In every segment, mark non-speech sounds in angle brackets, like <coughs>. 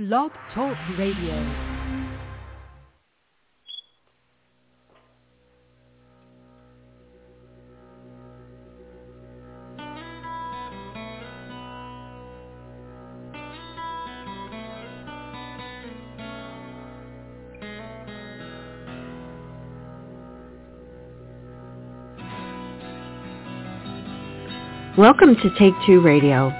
Blog Talk Radio. Welcome to Take Two Radio.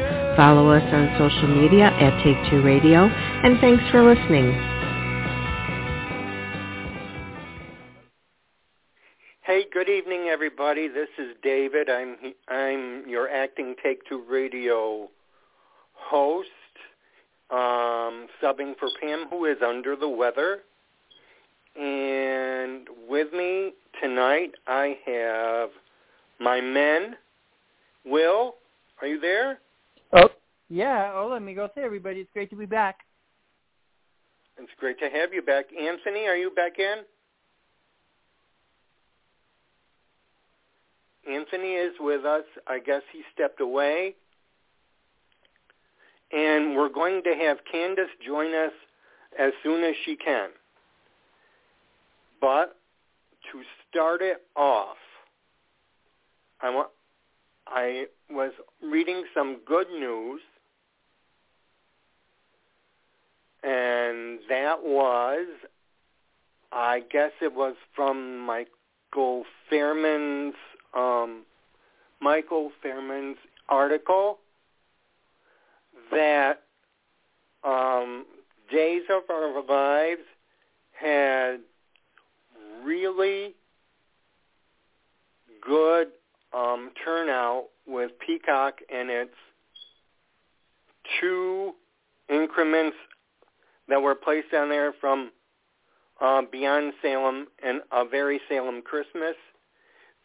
Follow us on social media at Take Two Radio, and thanks for listening. Hey, good evening, everybody. This is David. I'm I'm your acting Take Two Radio host, um, subbing for Pam, who is under the weather. And with me tonight, I have my men. Will, are you there? Oh, yeah. Oh, let me go say, everybody, it's great to be back. It's great to have you back. Anthony, are you back in? Anthony is with us. I guess he stepped away. And we're going to have Candice join us as soon as she can. But to start it off, I want I was reading some good news, and that was, I guess it was from Michael Fairman's um, Michael Fairman's article that um, Days of Our Lives had really good um, turnout with Peacock and its two increments that were placed on there from uh, Beyond Salem and A Very Salem Christmas,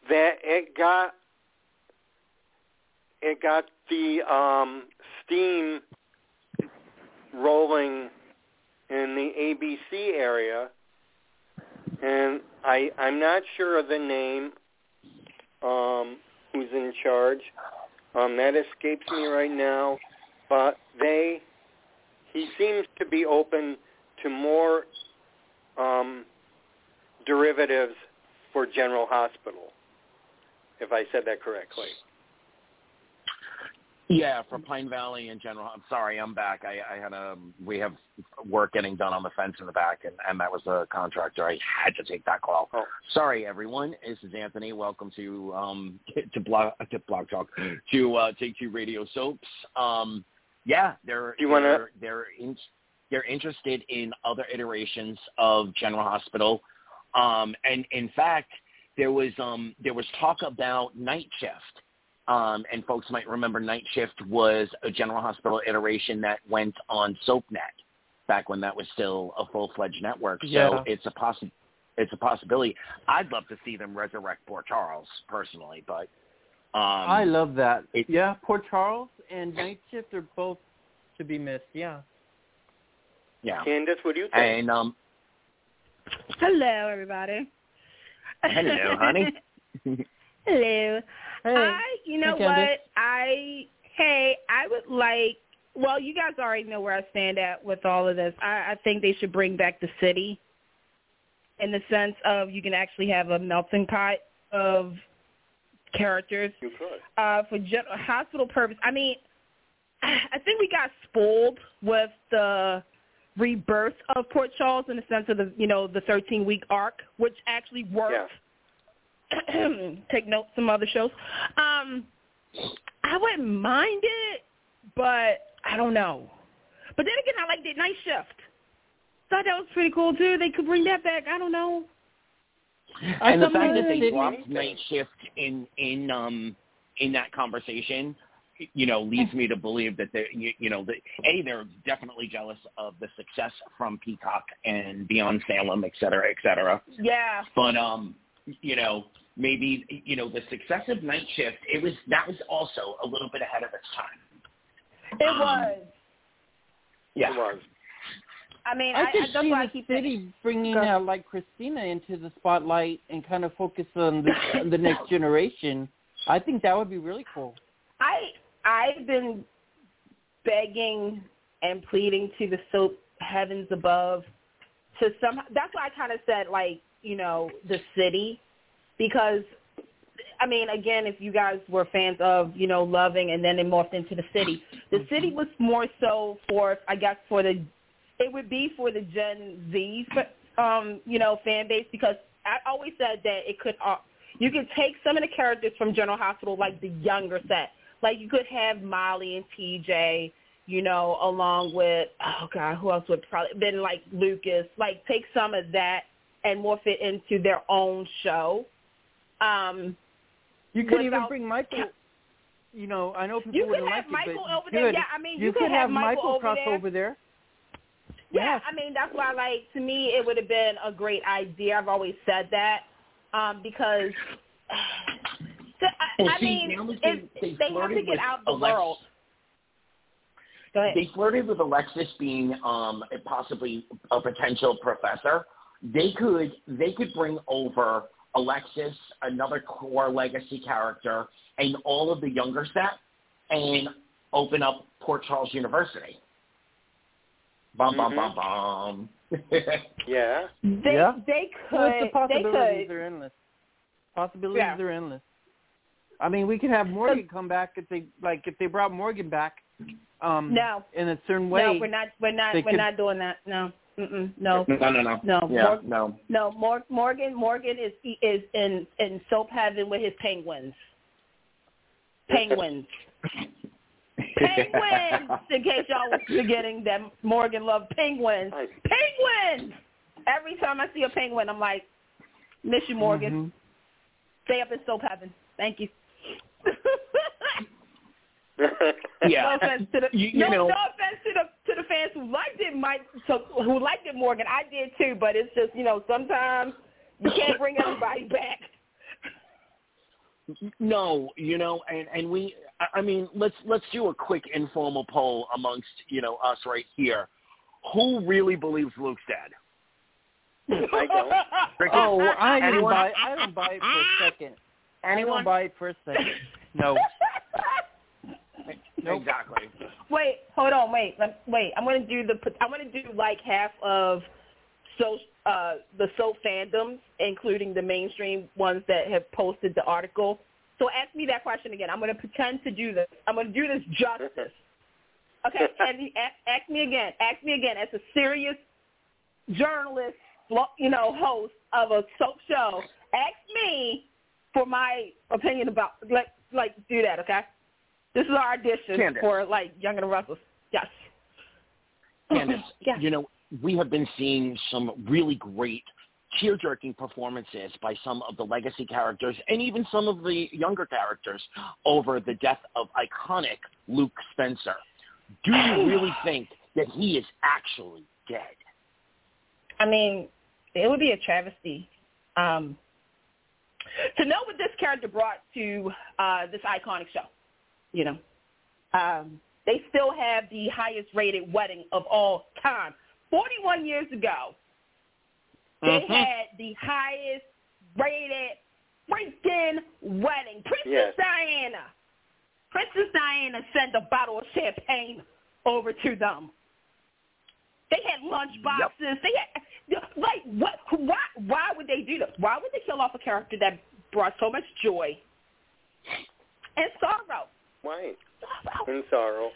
that it got it got the um, steam rolling in the ABC area, and I I'm not sure of the name um, who's in charge. Um, that escapes me right now, but they he seems to be open to more um, derivatives for General Hospital, if I said that correctly. Yeah, for Pine Valley in general. I'm sorry, I'm back. I, I had a we have work getting done on the fence in the back, and, and that was a contractor. I had to take that call. Oh. Sorry, everyone. This is Anthony. Welcome to um <laughs> to blog to blog talk to uh, Take Two Radio Soaps. Um, yeah, they're You wanna- they're they're, in, they're interested in other iterations of General Hospital, um, and in fact, there was um there was talk about night shift. Um, and folks might remember Night Shift was a General Hospital iteration that went on SoapNet back when that was still a full-fledged network. So Yeah. it's a possi- it's a possibility. I'd love to see them resurrect Port Charles personally, but um, I love that. it- yeah, Port Charles and Night Shift are both to be missed. Yeah. yeah. Candice, what do you think? And um, Hello, everybody. hello, honey. <laughs> Hello. Hey. I, you know Hey, what? I, hey, I would like. Well, you guys already know where I stand at with all of this. I, I think they should bring back the city, in the sense of you can actually have a melting pot of characters you could. uh, for gen- hospital purpose. I mean, <sighs> I think we got spoiled with the rebirth of Port Charles in the sense of the you know the 13 week arc, which actually worked. <clears throat> Take notes some other shows. Um, I wouldn't mind it, but I don't know. But then again, I like the night shift. Thought that was pretty cool too. They could bring that back. I don't know. and the something fact that they that- dropped night shift in in um in that conversation you know leads me to believe that they you, you know that a they're definitely jealous of the success from Peacock and Beyond Salem, et cetera, et cetera. Yeah. But um, you know, maybe you know the success of Night Shift. It was that was also a little bit ahead of its time. It Um, was. Yeah. It was. I mean, I I, could I, that's see why the keep city bringing Go. uh, like Kristina into the spotlight and kind of focus on the, on <coughs> the next generation. I think that would be really cool. I I've been begging and pleading to the soap heavens above to somehow. That's why I kind of said like you know the city because I mean again if you guys were fans of you know loving and then it morphed into the city. The city was more so for I guess for the it would be for the Gen Z um you know fan base because I always said that it could uh, you could take some of the characters from General Hospital, like the younger set. Like you could have Molly and TJ, you know, along with oh god, who else would probably been like Lucas. Like take some of that and morph it into their own show. Um, You could even bring Michael. You know, I know people you wouldn't like have Michael it, but over you there. could. Yeah, I mean you, you, could have Michael, over cross there. over there. Yeah, Yes. I mean that's why like to me it would have been a great idea. I've always said that um, because <sighs> I, Well, I see, mean now it, they- they, they have to flirted get with out the Alex- world. They flirted with Alexis being um, possibly a potential professor. They could they could bring over Alexis, another core legacy character, and all of the younger set, and open up Port Charles University. Bum bum bum bum. <laughs> Yeah. They Yeah. they Well, could the possibilities they could are endless. Possibilities Yeah. are endless. I mean, we could have Morgan come back if they like if they brought Morgan back. Um, No. in a certain way. no we're not we're not we're could- not doing that no Mm-mm, no. No no no No, yeah Mor- no. no Mor- Morgan Morgan is is in in soap heaven with his penguins. Penguins. <laughs> Penguins! In case y'all was forgetting that Morgan loved penguins. Penguins! Every time I see a penguin I'm like miss you Morgan. Mhm. stay up in soap heaven thank you. <laughs> <laughs> yeah. No offense to the you, you no, know no offense to the to the fans who liked it, Mike. So, who liked it, Morgan. I did too, but it's just you know sometimes you can't bring everybody <laughs> back. No, you know, and and we, I- I mean, let's let's do a quick informal poll amongst you know us right here. Who really believes Luke's dead? I don't. <laughs> Oh, I don't buy. I don't buy it for a second. I don't Anyone? buy it for a second. No. <laughs> Nope. Exactly. wait, hold on, wait, let, wait. I'm gonna do the. I'm gonna do like half of so uh the soap fandoms, including the mainstream ones that have posted the article. So ask me that question again. I'm gonna pretend to do this. I'm gonna do this justice. Okay, <laughs> and ask, ask me again. Ask me again. As a serious journalist, you know, host of a soap show, ask me for my opinion about like like do that. Okay, this is our audition Candice. for like Young and the Restless. Yes. <clears throat> Candice, <clears throat> Yeah. you know, we have been seeing some really great tear-jerking performances by some of the legacy characters and even some of the younger characters over the death of iconic Luke Spencer. Do you <sighs> really think that he is actually dead? I mean, it would be a travesty um, to know what this character brought to uh, this iconic show. You know, um, they still have the highest rated wedding of all time. Forty-one years ago, they Mhm. had the highest rated freaking wedding. Princess Yes. Diana. Princess Diana sent a bottle of champagne over to them. They had lunch boxes. They had like what? Why? Why would they do this? Why would they kill off a character that brought so much joy and sorrow? Why? Sorrow. In sorrow.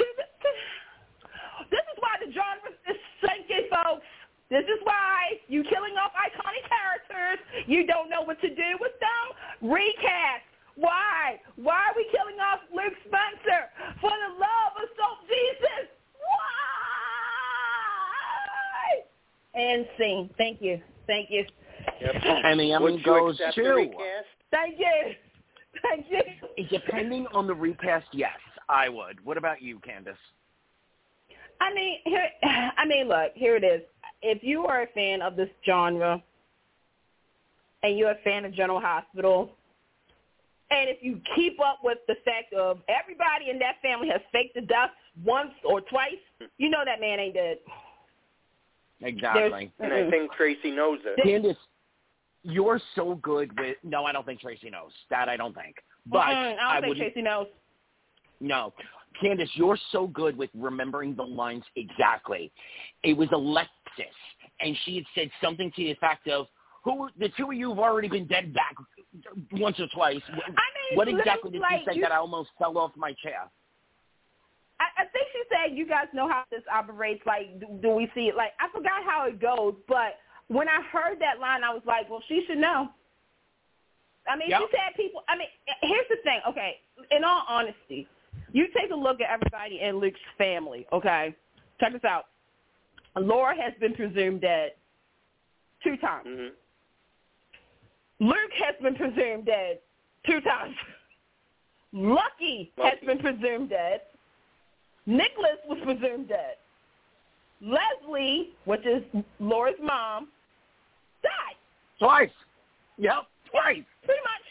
To the, to, this is why the genre is sinking, folks. This is why you killing off iconic characters. You don't know what to do with them. Recast. Why? Why are we killing off Luke Spencer? For the love of soap Jesus. Why? And scene. Thank you. Thank you. Yep. And the Emmy goes to. Thank you. Thank you. <laughs> depending on the recast, yes. I would. What about you, Candice? I mean, here. I mean, look. Here it is. If you are a fan of this genre, and you're a fan of General Hospital, and if you keep up with the fact of everybody in that family has faked the death once or twice, you know that man ain't dead. Exactly. And I think Tracy knows it. Candice, you're so good with. No, I don't think Tracy knows. That I don't think. But Mm-mm, I don't think would. Tracy knows. No. Candice, you're so good with remembering the lines exactly. It was Alexis, and she had said something to the effect of, "Who the two of you have already been dead back once or twice." I mean, what exactly did like, she say you- that I almost fell off my chair? I, I think she said you guys know how this operates. Like, do, do we see it? Like, I forgot how it goes, but when I heard that line, I was like, well, she should know. I mean, Yep. she said people. I mean, here's the thing. Okay, in all honesty, you take a look at everybody in Luke's family. Okay, check this out. Laura has been presumed dead two times. hmm Luke has been presumed dead two times. <laughs> Lucky, has been presumed dead. Nicholas was presumed dead. Leslie, which is Laura's mom. Twice. Yep, twice. Pretty much.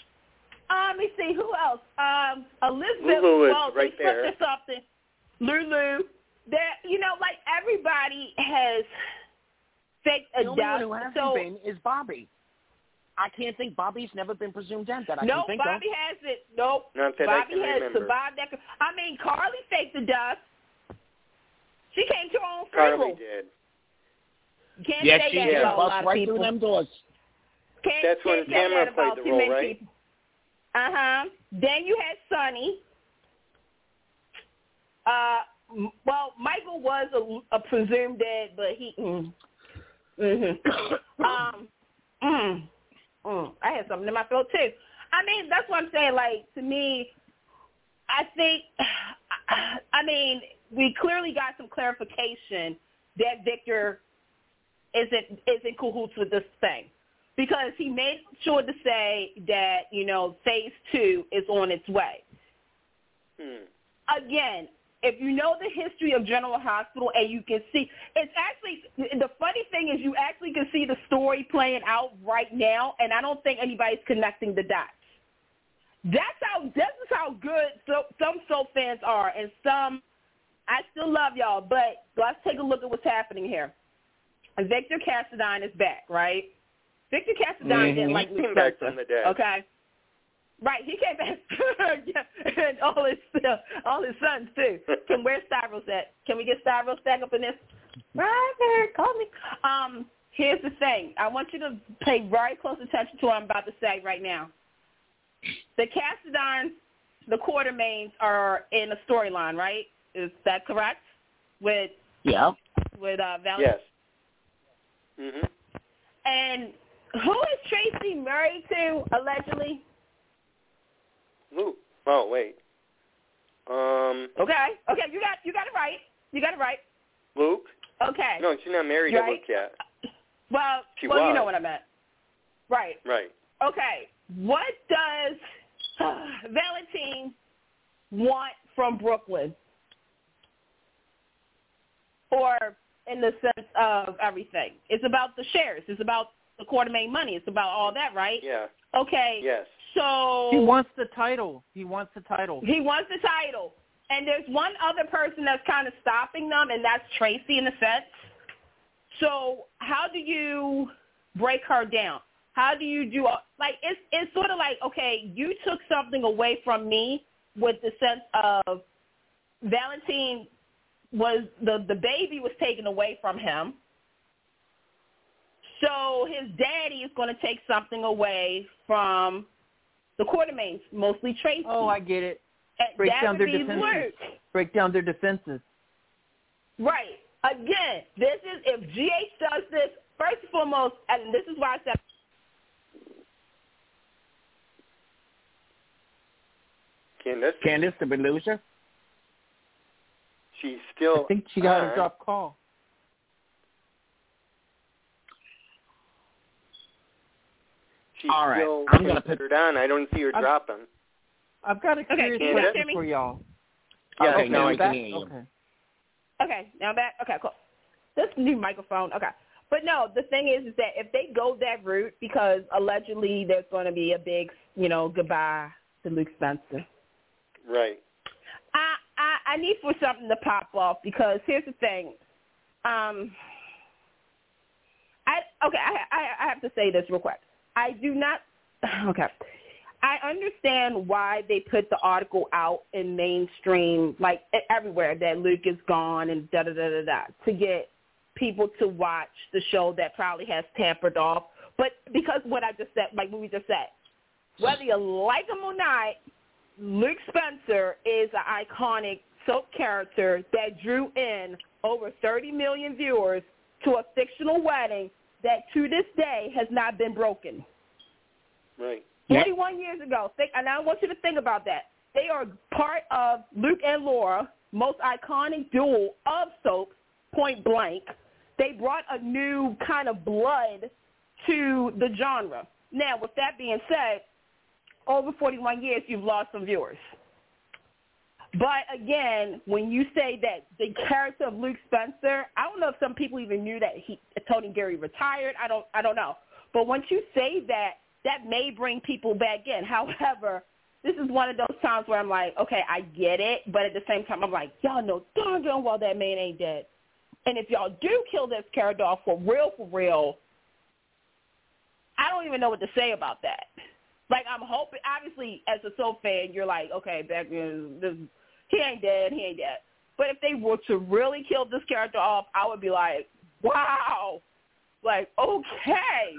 Um, let me see who else. Um, Elizabeth. Lulu is well, right they there. switched something. Lulu. That you know, like everybody has faked a The only one who hasn't So been is Bobby. I can't think Bobby's never been presumed dead that I no, can think Bobby has it. Nope. Not that I Bobby can has remember. survived that. I mean, Carly faked the death. She came to her own funeral. Carly funeral. did. Can't of. Yes, say she that did. about a Bust right people. through them doors. Can't, That's when can't say Tamara that about played the role, right? people. Uh huh. Then you had Sonny. Uh, well, Michael was a, a presumed dead, but he. Mm, hmm <coughs> um. Mm, mm, I had something in my throat too. I mean, that's what I'm saying. Like to me, I think. <sighs> I mean, we clearly got some clarification that Victor isn't isn't cahoots with this thing because he made sure to say that you know phase two is on its way. Hmm. Again, if you know the history of General Hospital and you can see, it's actually the funny thing is you actually can see the story playing out right now, and I don't think anybody's connecting the dots. That's how this is how good so, some soap fans are, and some I still love y'all, but let's take a look at what's happening here. Victor Cassadine is back, right? Victor Cassadine Mhm. didn't like He Luke came back Spencer, from the dead. Okay. Right, he came back, yeah, <laughs> and all his uh, all his sons too. Can where's Stavros at? Can we get Stavros back up in this? Right there, call me. Um, here's the thing. I want you to pay very close attention to what I'm about to say right now. The Cassadines, the Quartermaines are in a storyline, right? Is that correct? With Yeah. with uh, Val. Yes. Mhm. And who is Tracy married to allegedly? Luke. Oh wait. Um, Okay. Okay, you got you got it right. You got it right. Luke. Okay. No, she's not married Right. to Luke yet. Well, She well, you know what I meant. Right. Right. Okay. What does <sighs> Valentine want from Brook Lynn? Or in the sense of everything. It's about the shares. It's about the Quartermaine money. It's about all that, right? Yeah. Okay. Yes. So He wants the title. He wants the title. He wants the title. And there's one other person that's kind of stopping them, and that's Tracy in a sense. So how do you break her down? How do you do like it's it's sort of like okay, you took something away from me with the sense of Valentine was the the baby was taken away from him. So his daddy is going to take something away from the Quartermaines, mostly Tracy. Oh, I get it. And Break that down their be defenses. Luke. Break down their defenses. Right. Again, this is if GH does this first and foremost, and this is why I said Candice. Candice, did we lose her? She's still. I think she got on. a drop call. She's All right, still I'm gonna put- considered on. I don't see her I'm- dropping. I've got a curious can you guys question hear me? for y'all. Yes, Okay, now now I I can can hear you. Okay. Okay, now I'm back. Okay, cool. This new microphone. Okay. But no, the thing is, is that if they go that route, because allegedly there's going to be a big, you know, goodbye to Luke Spencer. Right. I, I I need for something to pop off because here's the thing. Um, I okay. I I, I have to say this real quick. I do not. <sighs> Okay. I understand why they put the article out in mainstream, like everywhere, that Luke is gone and da da da da da, to get people to watch the show that probably has tampered off. But because what I just said, like what we just said, whether you like him or not, Luke Spencer is an iconic soap character that drew in over 30 million viewers to a fictional wedding that to this day has not been broken. Right. Yep. 41 years ago. Think, and I want you to think about that. They are part of Luke and Laura, most iconic duo of soap, point blank. They brought a new kind of blood to the genre. Now, with that being said, over 41 years, you've lost some viewers. But again, when you say that the character of Luke Spencer, I don't know if some people even knew that he Tony Geary retired. I don't I don't know. But once you say that, that may bring people back in. <laughs> However, this is one of those times where I'm like, okay, I get it, but at the same time, I'm like, y'all know darn damn well that man ain't dead. And if y'all do kill this character off for real, for real, I don't even know what to say about that. Like I'm hoping, obviously, as a soap fan, you're like, okay, back this, he ain't dead, he ain't dead. But if they were to really kill this character off, I would be like, wow, like okay,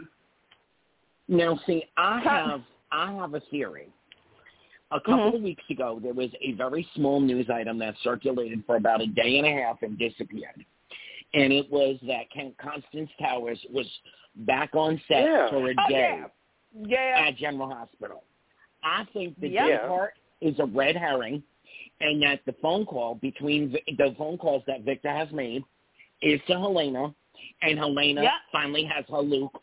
Now, see, I have I have a theory. A couple Mhm. of weeks ago, there was a very small news item that circulated for about a day and a half and disappeared. And it was that Ken- Constance Towers was back on set Yeah. for a oh day yeah, yeah, at General Hospital. I think the Yeah. day part is a red herring, and that the phone call between the phone calls that Victor has made is to Helena, and Helena Yeah. finally has her Luke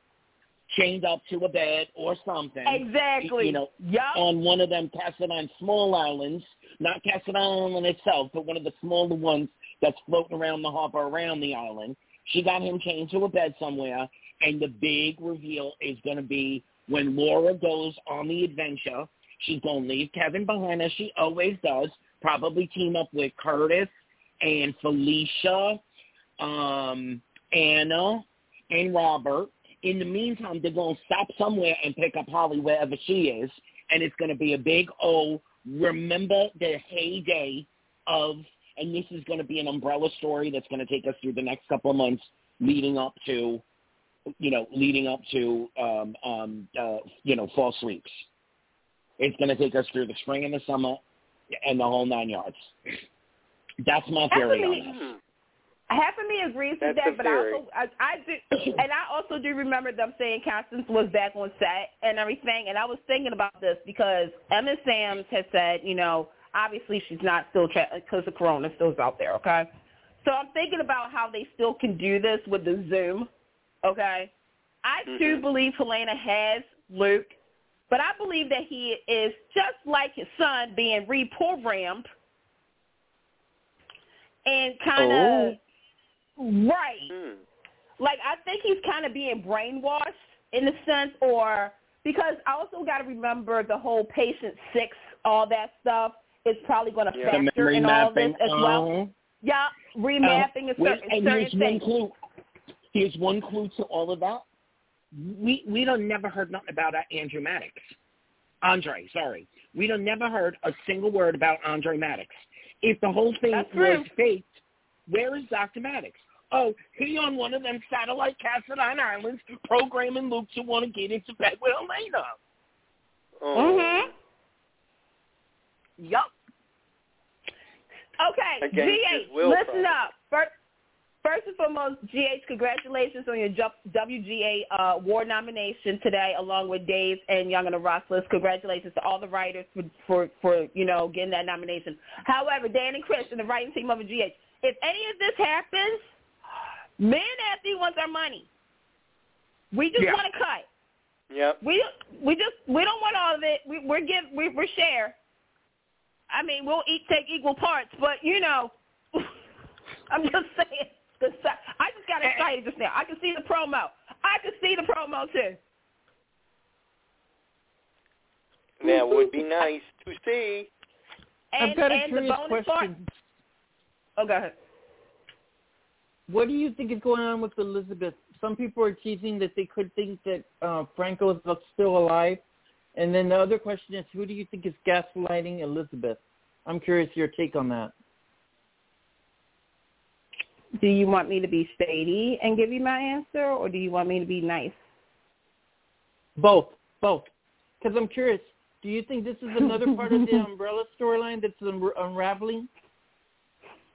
chained up to a bed or something. exactly. You know, yup. on one of them Cassadine small islands, not Cassadine Island itself, but one of the smaller ones that's floating around the harbor around the island. She got him chained to a bed somewhere, and the big reveal is going to be when Laura goes on the adventure. She's going to leave Kevin behind, as she always does, probably team up with Curtis and Felicia, um, Anna, and Robert. In the meantime, they're going to stop somewhere and pick up Holly wherever she is, and it's going to be a big O. Remember the heyday of, and this is going to be an umbrella story that's going to take us through the next couple of months, leading up to, you know, leading up to, um, um, uh, you know, fall sweeps. It's going to take us through the spring and the summer, and the whole nine yards. That's my theory on this. Half of me agrees with That's that, but I also I, I do, and I also do remember them saying Constance was back on set and everything. And I was thinking about this because Emma Samms has said, you know, obviously she's not still because the corona still's out there. Okay, so I'm thinking about how they still can do this with the Zoom. Okay, I too Mhm. believe Helena has Luke, but I believe that he is just like his son being reprogrammed and kind of right. Hmm. Like I think he's kind of being brainwashed in a sense, or because I also got to remember the whole patient six, all that stuff is probably going to Yeah. Factor in all this as well. uh-huh. Yeah, remapping Uh, a wait, certain, and certain here's one things. clue. Here's one clue to all of that. We we don't never heard nothing about uh, Andrew Maddox. Andre, sorry. We don't never heard a single word about Andre Maddox. If the whole thing That's was true. faked, where is Dr. Maddox? Oh, he on one of them satellite Cassadine Islands programming Luke to want to get into bed with Elena. Oh. Mhm. Yup. Okay, Against GH, his will, listen probably. up. First, first and foremost, GH, congratulations on your WGA uh, award nomination today, along with Days and Young and the Restless. Congratulations to all the writers for, for, for you know getting that nomination. However, Dan and Chris and the writing team of GH, if any of this happens, me and Anthony wants our money. We just Yeah. want to cut. Yep. We we just we don't want all of it. We, we're give we, we're share. I mean, we'll eat take equal parts, but you know, <laughs> I'm just saying. The, I just got excited just now. I can see the promo. I can see the promo too. That would be nice to see. And, I've got a and the curious bonus question. part. Oh, go ahead. What do you think is going on with Elizabeth? Some people are teasing that they could think that uh, Franco is still alive, and then the other question is, who do you think is gaslighting Elizabeth? I'm curious your take on that. Do you want me to be shady and give you my answer, or do you want me to be nice? Both, both. Because I'm curious. Do you think this is another part of the <laughs> umbrella storyline that's un- unraveling?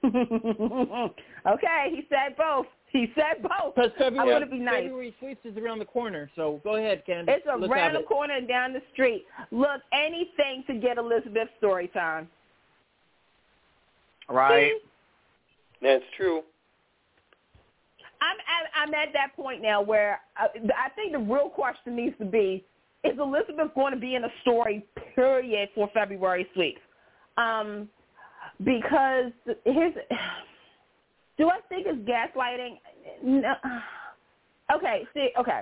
<laughs> okay, he said both. He said both. Because I'm February, gonna be nice. February Sweeps is around the corner, so go ahead, Candice. It's Let's around the it. corner and down the street. Look, anything to get Elizabeth story time. Right. That's true. I'm at, I'm at that point now where I, I think the real question needs to be: Is Elizabeth going to be in a story? Period for February sweeps. Um, because his do I think it's gaslighting? No. Okay, see, okay.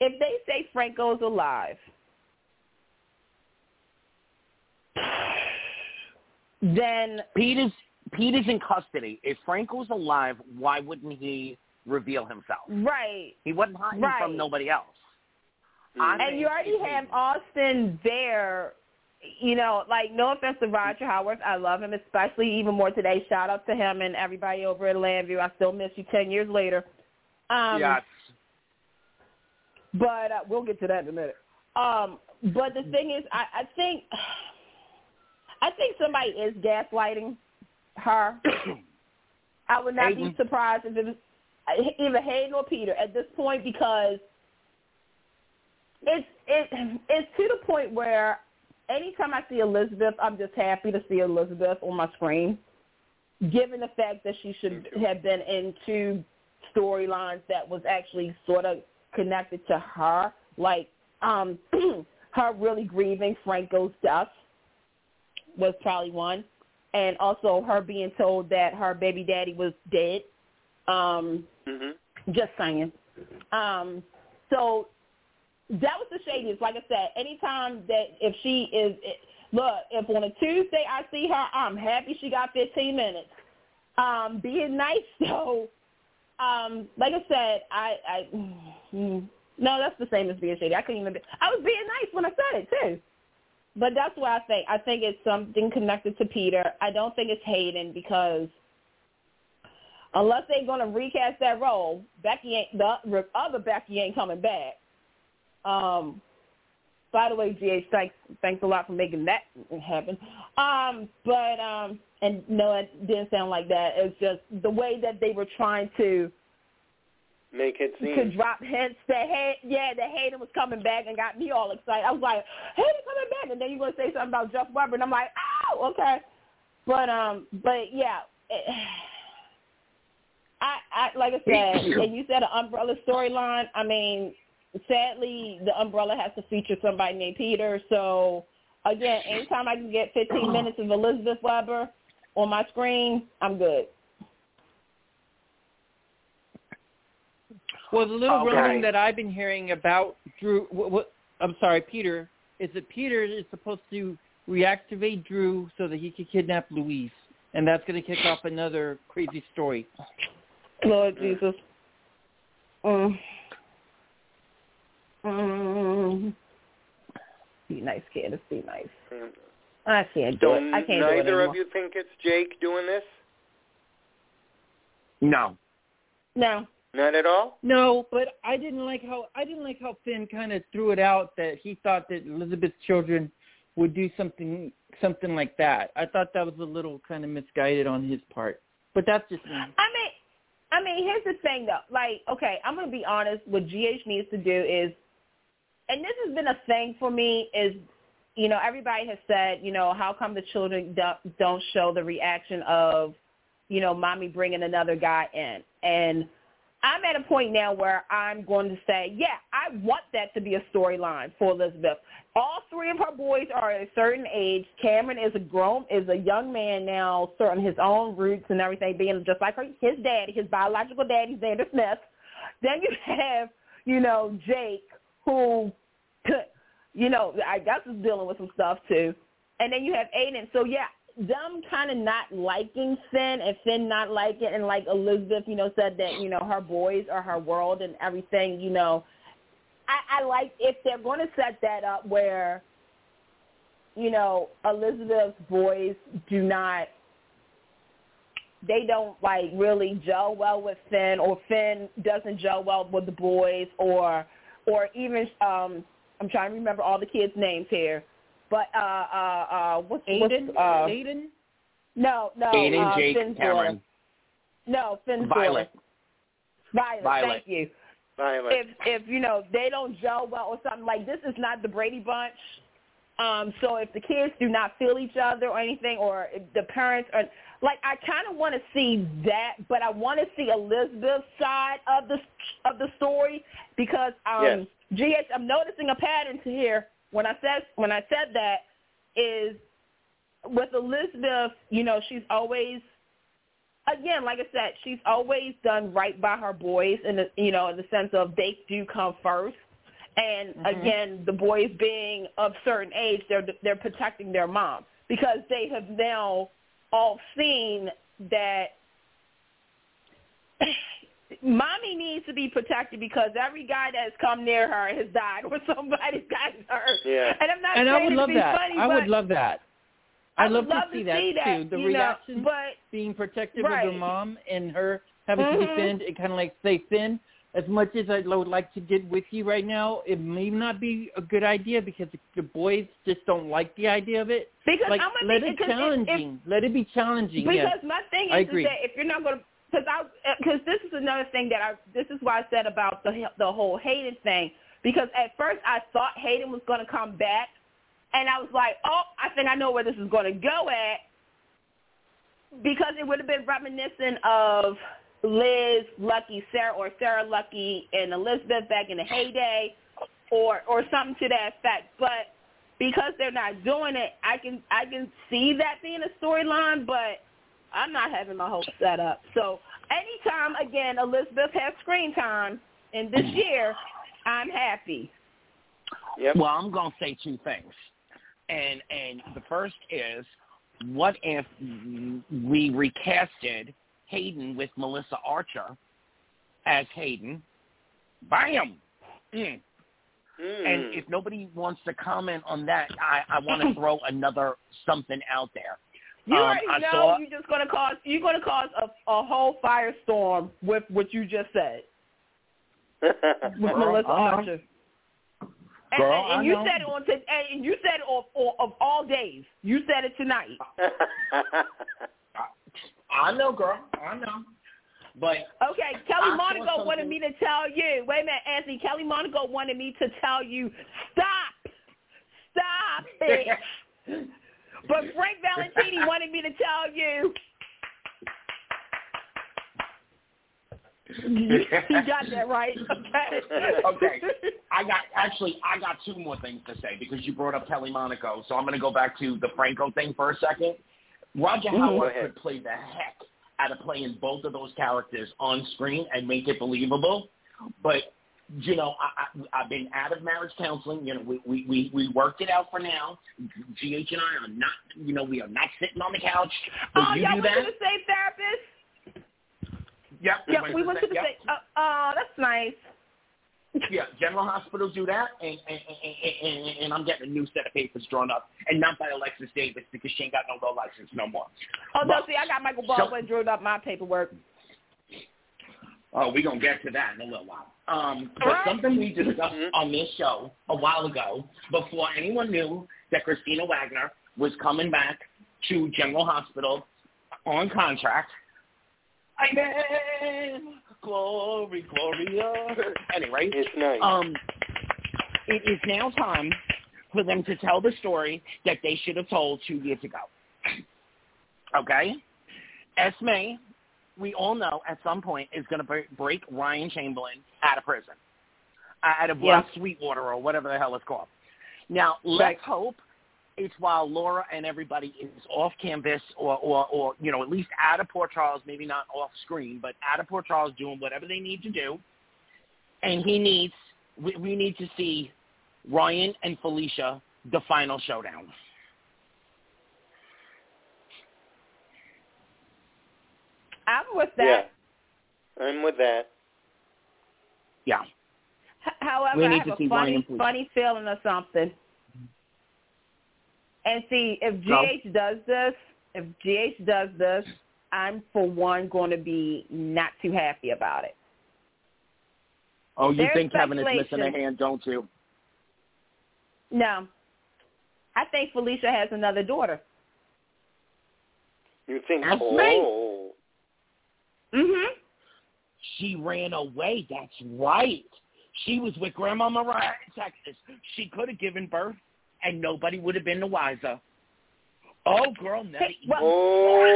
If they say Franco's alive, then Pete is Pete is in custody. If Frank Franco's alive, why wouldn't he reveal himself? right, He wasn't hiding Right. from nobody else. Mm-hmm. I and think you already have Austin there. You know, like no offense to Roger Howarth, I love him, especially even more today. Shout out to him and everybody over at Llanview. I still miss you ten years later. Um, yes. But uh, we'll get to that in a minute. Um, but the thing is, I, I think, <sighs> I think somebody is gaslighting her. <coughs> I would not Hayden. be surprised if it was uh, either Hayden or Peter at this point because it's it it's to the point where anytime I see Elizabeth, I'm just happy to see Elizabeth on my screen. Given the fact that she should have been in two storylines that was actually sort of connected to her, like um <clears throat> her really grieving Franco's death was probably one, and also her being told that her baby daddy was dead. Um, Mhm. just saying. Um, so that was the shadiest. Like I said, anytime that if she is, look, if on a Tuesday I see her, I'm happy she got 15 minutes. Um, being nice <laughs> though, um, like I said, I, I, <sighs> no, that's the same as being shady. I couldn't even. Be, I was being nice when I said it too. But that's what I think. I think it's something connected to Peter. I don't think it's Hayden because unless they're going to recast that role, Becky ain't the other Becky ain't coming back. Um, by the way, GH, thanks thanks a lot for making that happen. Um, but um, and no, it didn't sound like that. It's just the way that they were trying to Make it to seem. drop hints that hey, yeah, that Hayden was coming back and got me all excited. I was like, Hayden coming back, and then you're gonna say something about Jeff Webber, and I'm like, oh, okay. But um, but yeah, it, <sighs> I I like I said, and you said an umbrella storyline. I mean, sadly, the umbrella has to feature somebody named Peter. So again, anytime I can get 15 minutes of Elizabeth Webber on my screen, I'm good. Well, the little Okay. rumbling that I've been hearing about Drew, what, what, I'm sorry, Peter, is that Peter is supposed to reactivate Drew so that he can kidnap Louise, and that's going to kick off another crazy story. Lord Jesus. Mm. Mm. Be nice, Candice. Be nice. Mm. I can't do Don't it. I can't do it neither of you think it's Jake doing this? No. No. Not at all. No, but I didn't like how I didn't like how Finn kind of threw it out that he thought that Elizabeth's children would do something something like that. I thought that was a little kind of misguided on his part. But that's just me. I mean, I mean, here's the thing though. Like, okay, I'm gonna be honest. What GH needs to do is, and this has been a thing for me, is, you know, everybody has said, you know, how come the children don't, don't show the reaction of, you know, mommy bringing another guy in, and I'm at a point now where I'm going to say, yeah, I want that to be a storyline for Elizabeth. All three of her boys are at a certain age. Cameron is a grown, is a young man now, starting his own roots and everything, being just like her, his daddy, his biological daddy, Zander Smith. Then you <laughs> have, you know, Jake, who, <laughs> you know, I guess is dealing with some stuff too. And then you have Aiden. So yeah, them kind of not liking Finn and Finn not liking and like Elizabeth, you know, said that, you know, her boys are her world and everything, you know. I, I like if they're going to set that up where, you know, Elizabeth's boys do not, they don't like really gel well with Finn or Finn doesn't gel well with the boys or, or even, um, I'm trying to remember all the kids' names here but uh, uh, uh, what's Aiden? What's, uh, Aiden? No, no. Aiden, uh, Jake, Finn's Cameron. daughter. No, Finn's Violet. daughter. Violet. Violet. Thank you. Violet. If if you know they don't gel well or something like this is not the Brady Bunch. Um, so if the kids do not feel each other or anything, or if the parents are like, I kind of want to see that, but I want to see Elizabeth's side of the of the story because um, Yes. GH, I'm noticing a pattern to here when I said when I said that is with Elizabeth, you know, she's always again, like I said, she's always done right by her boys in the you know, in the sense of they do come first. And Mhm. again, the boys being of certain age, they're they're protecting their mom because they have now all seen that mommy needs to be protected because every guy that's come near her has died or <laughs> somebody's gotten hurt. Yeah. And I'm not And saying I would love that. funny, I but would love that. I I'd would love to see that, too. The you reaction know, but being protective Right. of her mom and her having to Mhm. defend and kind of like say, Finn, as much as I would like to get with you right now, it may not be a good idea because the boys just don't like the idea of it. because Like, I'm gonna let be, it because if- if- challenging. let it be challenging. Because yes. my thing I is, is agree. that if you're not going to, because I, because this is another thing that I, this is why I said about the the whole Hayden thing. Because at first I thought Hayden was going to come back, and I was like, oh, I think I know where this is going to go at. Because it would have been reminiscent of Liz, Lucky, Sarah, or Sarah, Lucky, and Elizabeth back in the heyday, or or something to that effect. But because they're not doing it, I can I can see that being a storyline, but I'm not having my hopes set up. So anytime again Elizabeth has screen time in this year, I'm happy. Yep. Well, I'm going to say two things. And and the first is what if we recasted Hayden with Melissa Archer as Hayden? Bam. Mm. Mm. And if nobody wants to comment on that, I, I want to <laughs> throw another something out there. You Um, already I know saw- you're just gonna cause you're gonna cause a, a whole firestorm with what you just said <laughs> with Girl, Melissa I know. Archer. And, Girl, and, and you know. said it on t- and you said it of, of, of all days. You said it tonight. <laughs> I know, girl. I know. But Okay, Kelly I Monaco wanted me to tell you. Wait a minute, Anthony. Kelly Monaco wanted me to tell you, stop, stop it. <laughs> but Frank Valentini wanted me to tell you. you got that right. Okay. okay. I got actually I got two more things to say because you brought up Kelly Monaco. So I'm going to go back to the Franco thing for a second. Roger Mhm. Howarth could play the heck out of playing both of those characters on screen and make it believable. But you know, I, I, I've been out of marriage counseling. You know, we, we we we worked it out for now. GH and I are not, you know, we are not sitting on the couch. But Oh, you y'all do went that. to the same therapist? Yep. Yeah, we went to the yep. same. Uh, oh, that's nice. Yeah, general hospitals do that, and and, and, and and I'm getting a new set of papers drawn up, and not by Alexis Davis because she ain't got no law license no more. Oh no, see, I got Michael so- Baldwin drew up my paperwork. Oh, we're gonna get to that in a little while. Um, but Right. something we discussed Mhm. on this show a while ago, before anyone knew that Kristina Wagner was coming back to General Hospital on contract. Amen. Glory, Gloria. Anyway, it's nice. um, it is now time for them to tell the story that they should have told two years ago. Okay? Esme we all know at some point is going to break Ryan Chamberlain out of prison, out of yeah. Sweetwater or whatever the hell it's called. Now, let's right. hope it's while Laura and everybody is off canvas or, or, or, you know, at least out of Port Charles, maybe not off screen, but out of Port Charles doing whatever they need to do. And he needs, we, we need to see Ryan and Felicia, the final showdown. I'm with that. Yeah, I'm with that. Yeah. H- However, We I need have to a see funny, funny feeling or something. And see, if No. GH does this, if GH does this, I'm for one going to be not too happy about it. Oh, you There's think Kevin is missing a hand, don't you? No, I think Felicia has another daughter. You think? That's oh, Mhm. She ran away. That's right. She was with Grandma Mariah in Texas. She could have given birth, and nobody would have been the wiser. Oh, girl, Nettie. Hey, well- oh, Wait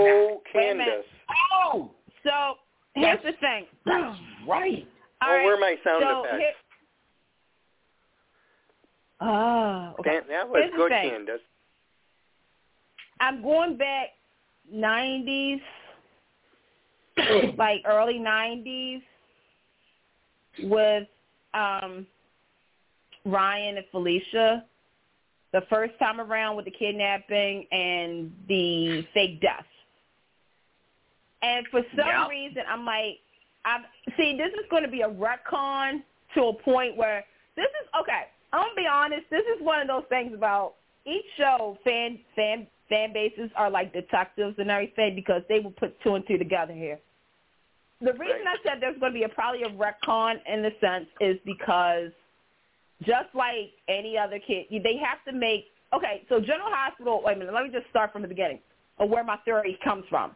a minute. Candice. oh, So here's Yes. the thing. that's right. All oh, right, where are my sound so effects? here- Oh, okay. That, that was Here's good. Candice. I'm going back 90s, like early 90s, with um, Ryan and Felicia. The first time around with the kidnapping and the fake death. And for some Yeah. reason, I'm like, I'm see, this is going to be a retcon to a point where this is okay. I'm gonna be honest. This is one of those things about each show. Fan fan fan bases are like detectives and everything because they will put two and two together here. The reason. I said there's going to be a probably a retcon in the sense is because just like any other kid, they have to make okay. So General Hospital. Wait a minute. Let me just start from the beginning of where my theory comes from.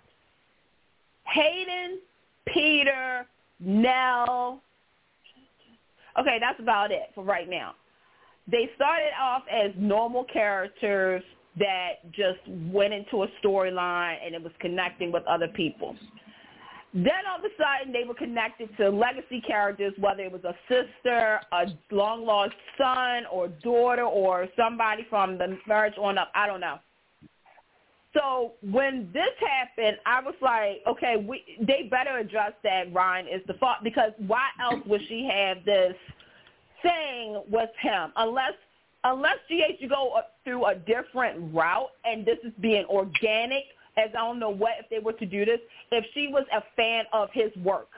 Hayden, Peter, Nelle. Okay, that's about it for right now. They started off as normal characters that just went into a storyline and it was connecting with other people. Then all of a sudden they were connected to legacy characters, whether it was a sister, a long lost son or daughter or somebody from the marriage on up. I don't know. So when this happened, I was like, okay, we they better address that Ryan is the fault because why else would she have this thing with him unless unless GH you go through a different route and this is being organic as I don't know what if they were to do this if she was a fan of his work.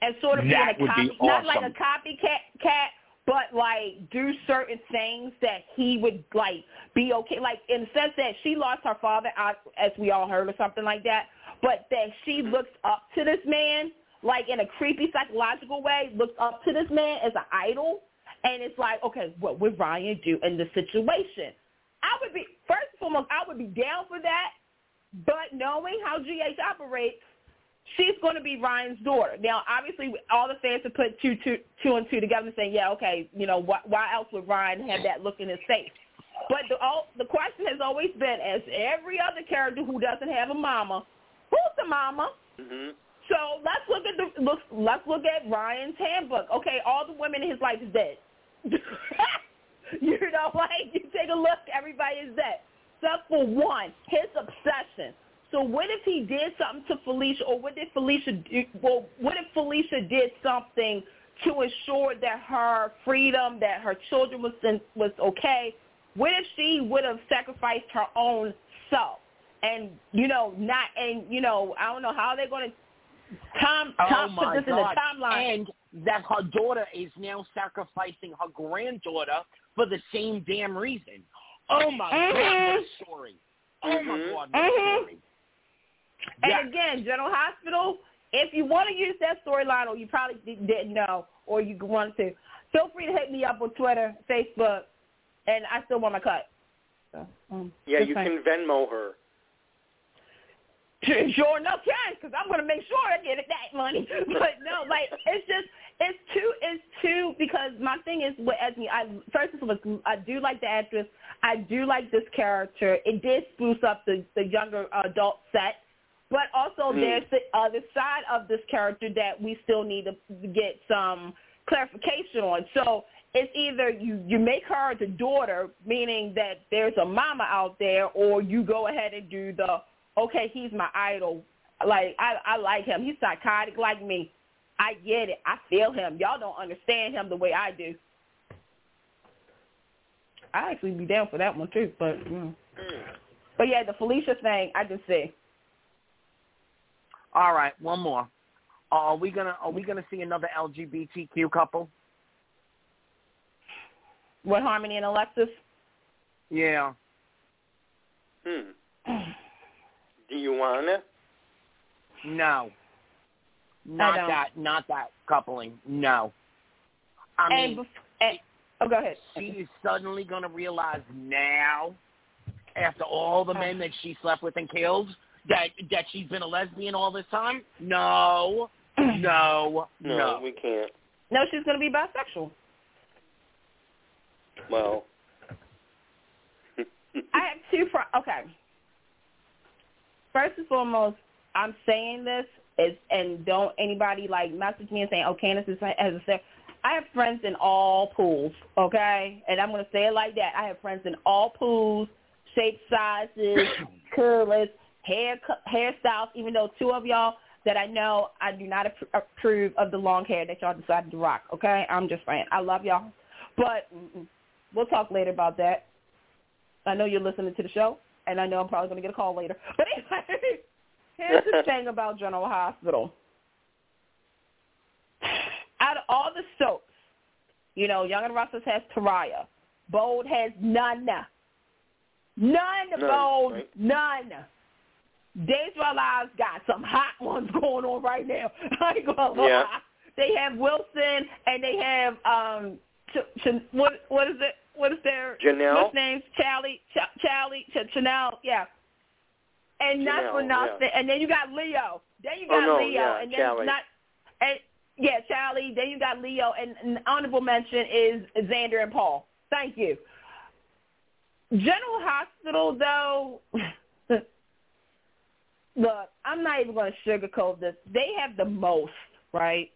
And sort of That being a would be copy not like a awesome. copycat cat but like do certain things that he would like be okay. Like in the sense that she lost her father as we all heard or something like that but that she looks up to this man like in a creepy psychological way looks up to this man as an idol and it's like okay what would ryan do in this situation i would be first and foremost i would be down for that but knowing how gh operates she's going to be Ryan's daughter. Now, obviously, all the fans have put two, two, two and two together and saying, yeah, okay, you know, why, why else would Ryan have that look in his face? But the, all, the question has always been, as every other character who doesn't have a mama, who's the mama? hmm So let's look at the look. Let's look at Ryan's handbook. Okay, all the women in his life is dead. <laughs> you know, like you take a look, everybody is dead. Except for one, his obsession. So what if he did something to Felicia, or what if Felicia? Do, well, what if Felicia did something to ensure that her freedom, that her children was was okay? What if she would have sacrificed her own self? And you know, not and you know, I don't know how they're going to time, Oh put my this God! in the timeline. And that her daughter is now sacrificing her granddaughter for the same damn reason. Oh my God! What Mhm. a story! Oh my Mhm. God! What a Mhm. story! And Yeah. again, General Hospital, if you want to use that storyline or you probably didn't know or you want to, feel free to hit me up on Twitter, Facebook, and I still want my cut. So, um, Yeah, you saying. can Venmo her. <laughs> Sure enough, can because I'm going to make sure I get that money. <laughs> But no, like it's just it's too it's too because my thing is with Esme. I first of all, I do like the actress. I do like this character. It did spruce up the the younger adult set. But also, Mm. there's the other side of this character that we still need to get some clarification on. So it's either you you make her the daughter, meaning that there's a mama out there, or you go ahead and do the okay, he's my idol. Like I I like him. He's psychotic like me. I get it. I feel him. Y'all don't understand him the way I do. I actually be down for that one too, but mm. but yeah, the Felicia thing I just see. All right, one more. Are we gonna Are we gonna see another LGBTQ couple? What Harmony and Alexis? Yeah. Hmm. <clears throat> Do you wanna? No. Not that. Not that coupling. No. I and, mean, bef- and oh, go ahead. she is suddenly going to realize now, after all the men that she slept with and killed, that that she's been a lesbian all this time. No. <clears throat> No. No, No. we can't. No, she's going to be bisexual. Well. I have two. Pro- okay. First and foremost, I'm saying this is, and don't anybody like message me and saying, "Oh, Candice is as a ser-" I have friends in all pools, okay, and I'm going to say it like that. I have friends in all pools, shape, sizes, <coughs> colors, hair hairstyles. Even though two of y'all that I know, I do not approve of the long hair that y'all decided to rock. Okay, I'm just saying. I love y'all, but we'll talk later about that. I know you're listening to the show, and I know I'm probably going to get a call later. <laughs> But anyway, here's the thing about General Hospital. Out of all the soaps, you know, Young and Restless has Teriah. Bold has none. None, None, Bold, right. none. Days of Our Lives got some hot ones <laughs> going on right now. <laughs> I ain't gonna lie. Yeah. They have Wilson and they have um Ch- Ch- what what is it? What is their Janelle? what's names? Charlie, Ch- Charlie, Ch- Chanel, yeah. And not for Janelle, nothing. And then you got Leo. Then you Oh, got no, Leo, yeah, and then Charlie. not and yeah, Charlie. Then you got Leo, and an honorable mention is Xander and Paul. Thank you. General Hospital, though. <laughs> Look, I'm not even going to sugarcoat this. They have the most, right?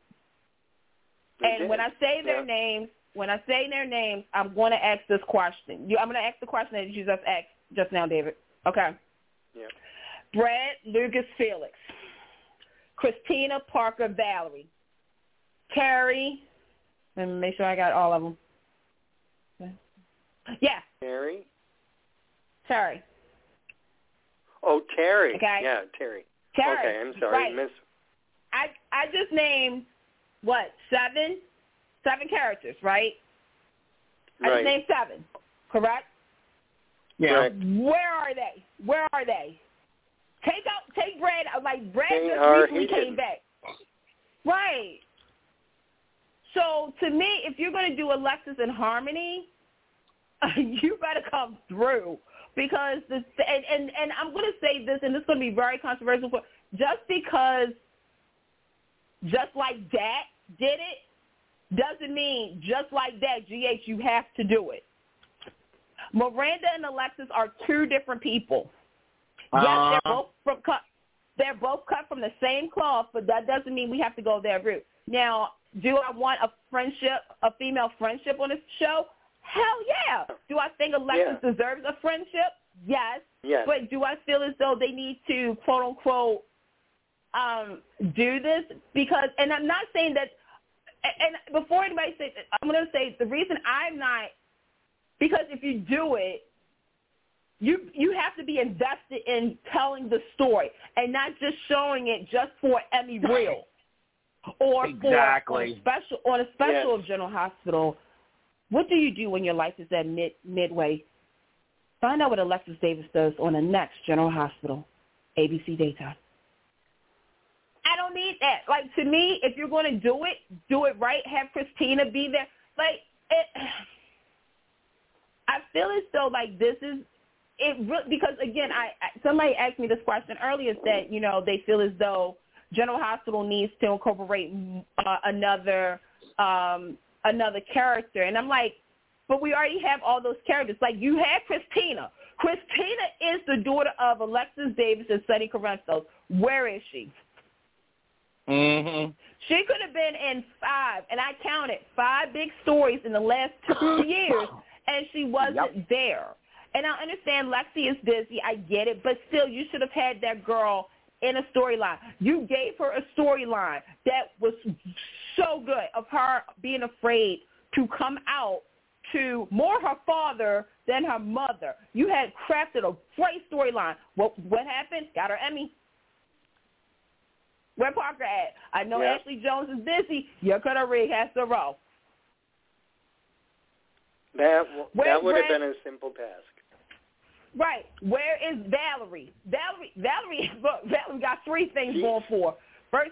They And did. when I say their Yeah. names, when I say their names, I'm going to ask this question. You, I'm going to ask the question that you just asked just now, David. Okay. Yeah. Brad Lucas Felix, Kristina Parker Valerie, Carrie. Let me make sure I got all of them. Yeah, Terry. Terry. Oh, Terry. Okay. Yeah, Terry. Terry. Okay, I'm sorry, Right. Miss. I I just named what seven seven characters, right? I Right. just named seven, correct? Yeah. Correct. Where are they? Where are they? Take out, take Brad. out. Uh, like Brad They just are recently hidden. came back, right? So to me, if you're going to do Alexis and Harmony, <laughs> you better come through because the and and, and I'm going to say this, and this is going to be very controversial. For just because, just like that did it, doesn't mean just like that, GH, you have to do it. Miranda and Alexis are two different people. Yes, they're Uh, both from cut. They're both cut from the same cloth, but that doesn't mean we have to go that route. Now, do I want a friendship, a female friendship on this show? Hell yeah. Do I think Alexis deserves a friendship? Yes. Yes. But do I feel as though they need to quote unquote um, do this? Because, and I'm not saying that. And before anybody says, I'm going to say the reason I'm not because if you do it, you you have to be invested in telling the story and not just showing it just for Emmy Reel or Exactly. for on a special on a special Yes. of General Hospital. What do you do when your life is at mid midway? Find out what Alexis Davis does on the next General Hospital, ABC Daytime. I don't need that. Like to me, if you're going to do it, do it right. Have Kristina be there. Like it. I feel as though like this is it re- because again, I, somebody asked me this question earlier that you know they feel as though General Hospital needs to incorporate uh, another um, another character, and I'm like, but we already have all those characters. Like you had Kristina. Kristina is the daughter of Alexis Davis and Sonny Corinthos. Where is she? Mhm. She could have been in five, and I counted five big stories in the last two <laughs> years, and she wasn't Yep. there. And I understand Lexi is busy. I get it, but still, you should have had that girl in a storyline. You gave her a storyline that was so good of her being afraid to come out to more her father than her mother. You had crafted a great storyline. What what happened? Got her Emmy. Where Parker at? I know Yeah. Ashley Jones is busy. You could have rig has to roll. That Where's that would have been a simple task. Right. Where is Valerie? Valerie Valerie <laughs> look, Valerie got three things going for. First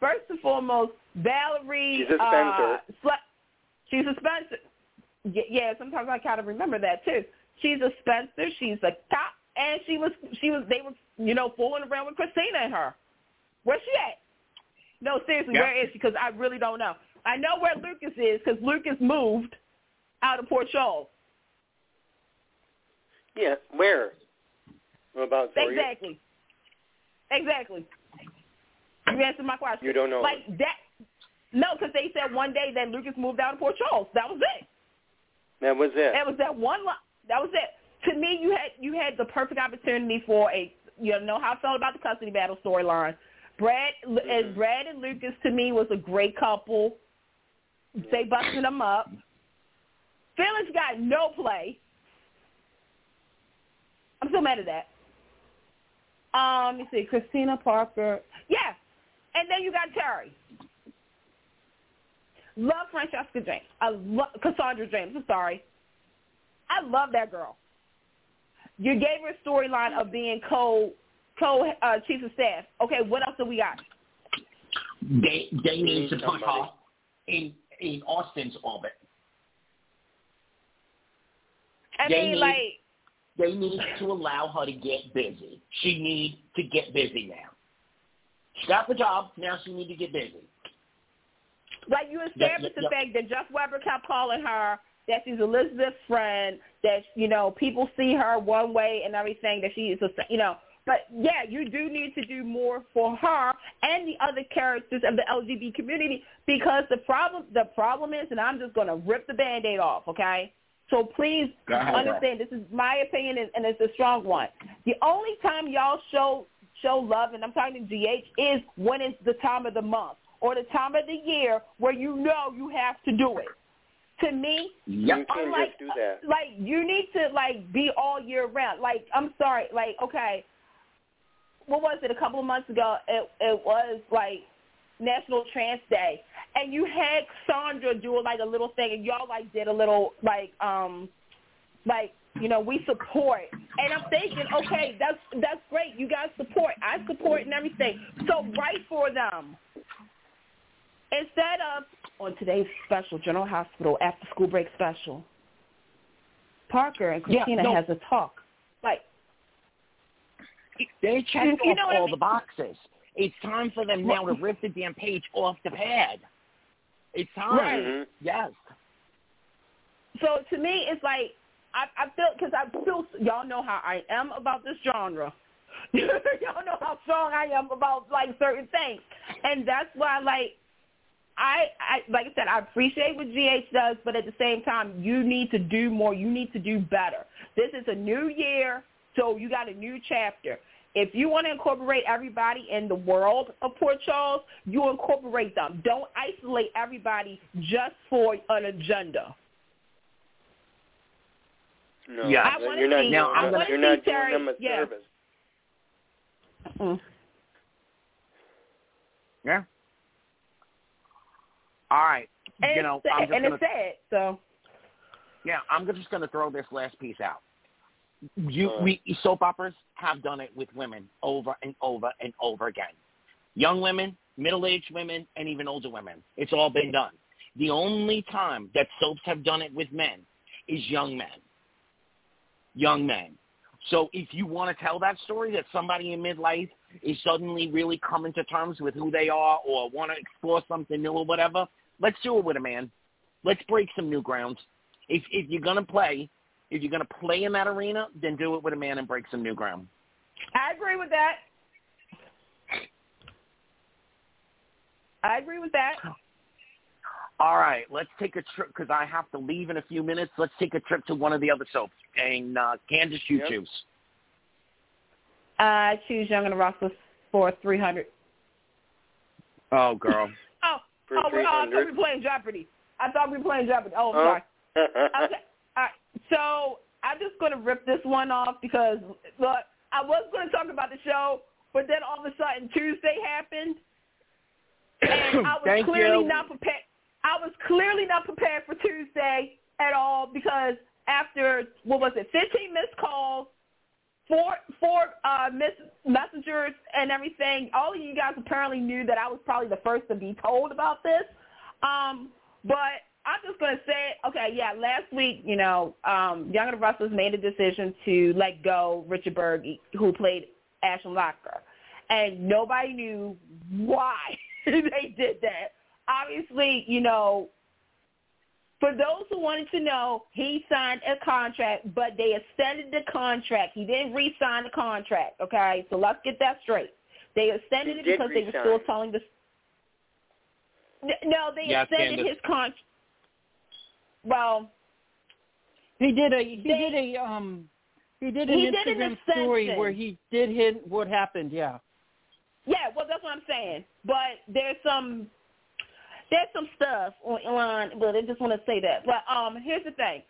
first and foremost, Valerie She's a Spencer. Uh, sle- she's a Spencer. Y- Yeah, sometimes I kind of remember that too. She's a Spencer, she's a cop, and she was she was they were you know fooling around with Kristina and her. Where's she at? No, seriously, Yeah. where is she? Because I really don't know. I know where Lucas is because Lucas moved out of Port Charles. Yeah, where? About three? Exactly. Exactly. You answered my question. You don't know. Like that. No, because they said one day that Lucas moved out of Port Charles. That was it. That was it. That was that one. Li- that was it. To me, you had you had the perfect opportunity for a you know how I felt about the custody battle storyline. Brad and Mhm. Brad and Lucas to me was a great couple. They busted them up. Phyllis got no play. I'm so mad at that. Um, let me see, Kristina Parker. Yeah, and then you got Terry. Love Francesca James. I love Cassandra James. I'm sorry. I love that girl. You gave her a storyline of being co co uh, chief of staff. Okay, what else do we got? They they need to need put her in in Austin's orbit. I They mean, need- like, They need to allow her to get busy. She needs to get busy now. She got the job. Now she needs to get busy. like you established yep, the fact that Jeff Webber kept calling her that she's Elizabeth's friend. That you know people see her one way and everything. That she is a you know. But yeah, you do need to do more for her and the other characters of the LGBT community because the problem the problem is, and I'm just going to rip the band-aid off, okay? So please Go ahead, girl. understand this is my opinion and, and it's a strong one. The only time y'all show show love, and I'm talking to GH, is when it's the time of the month or the time of the year where you know you have to do it. To me, You can't just do that. like you need to like be all year round. Like I'm sorry, like okay, what was it? A couple of months ago, it it was like National Trans Day, and you had Sandra do like a little thing, and y'all like did a little like um like you know we support, and I'm thinking okay, that's that's great. You guys support, I support, and everything. So write for them instead of on today's special General Hospital after school break special. Parker and Yeah, Kristina no. has a talk. They checked You off what I all mean? the boxes. It's time for them now to rip the damn page off the pad. It's time. Right. Yes. so to me, it's like I, I feel because I feel y'all know how I am about this genre. <laughs> y'all know how strong I am about like certain things, and that's why like I, I like I said I appreciate what GH does, but at the same time, you need to do more. You need to do better. This is a new year, so you got a new chapter. If you want to incorporate everybody in the world of Port Charles, you incorporate them. Don't isolate everybody just for an agenda. No, Yeah. I you're not see- Now, I'm you're see not Terry- doing them a yeah. service. Mm. Yeah. All right. And, you know, it's, I'm just and gonna it's sad. So yeah, I'm just gonna throw this last piece out. You, Uh. we soap operas have done it with women over and over and over again. Young women, middle-aged women, and even older women. It's all been done. The only time that soaps have done it with men is young men. Young men. So if you want to tell that story that somebody in midlife is suddenly really coming to terms with who they are or want to explore something new or whatever, let's do it with a man. Let's break some new grounds. If if you're gonna play If you're going to play in that arena, then do it with a man and break some new ground. I agree with that. I agree with that. All right, let's take a trip because I have to leave in a few minutes. Let's take a trip to one of the other soaps. And uh, Candice, you Yep. choose. I choose Young and the Restless for 300. Oh, girl. <laughs> Oh, For oh, we, oh, I thought 300? we were playing Jeopardy. I thought we were playing Jeopardy. Oh, I'm Oh. sorry. <laughs> Okay. So I'm just going to rip this one off because, look, I was going to talk about the show, but then all of a sudden Tuesday happened, and I <clears throat> was Thank clearly you. not prepared. I was clearly not prepared for Tuesday at all because after what was it, 15 missed calls, four four uh, miss messengers and everything. All of you guys apparently knew that I was probably the first to be told about this. Um, but I'm just gonna say, okay, yeah. Last week, you know, um, Young and the Restless made a decision to let go Richard Burgi, who played Ashland Locker, and nobody knew why <laughs> they did that. Obviously, you know, for those who wanted to know, he signed a contract, but they extended the contract. He didn't re-sign the contract. Okay, so let's get that straight. They extended He it did because they were still telling the. No, they Yes, extended Candice. his contract. Well, He did a he They- did a um he did an He did an Instagram story where he did hit what happened. Yeah. yeah, well, that's what I'm saying. But there's some there's some stuff online, but I just want to say that. But um, here's the thing.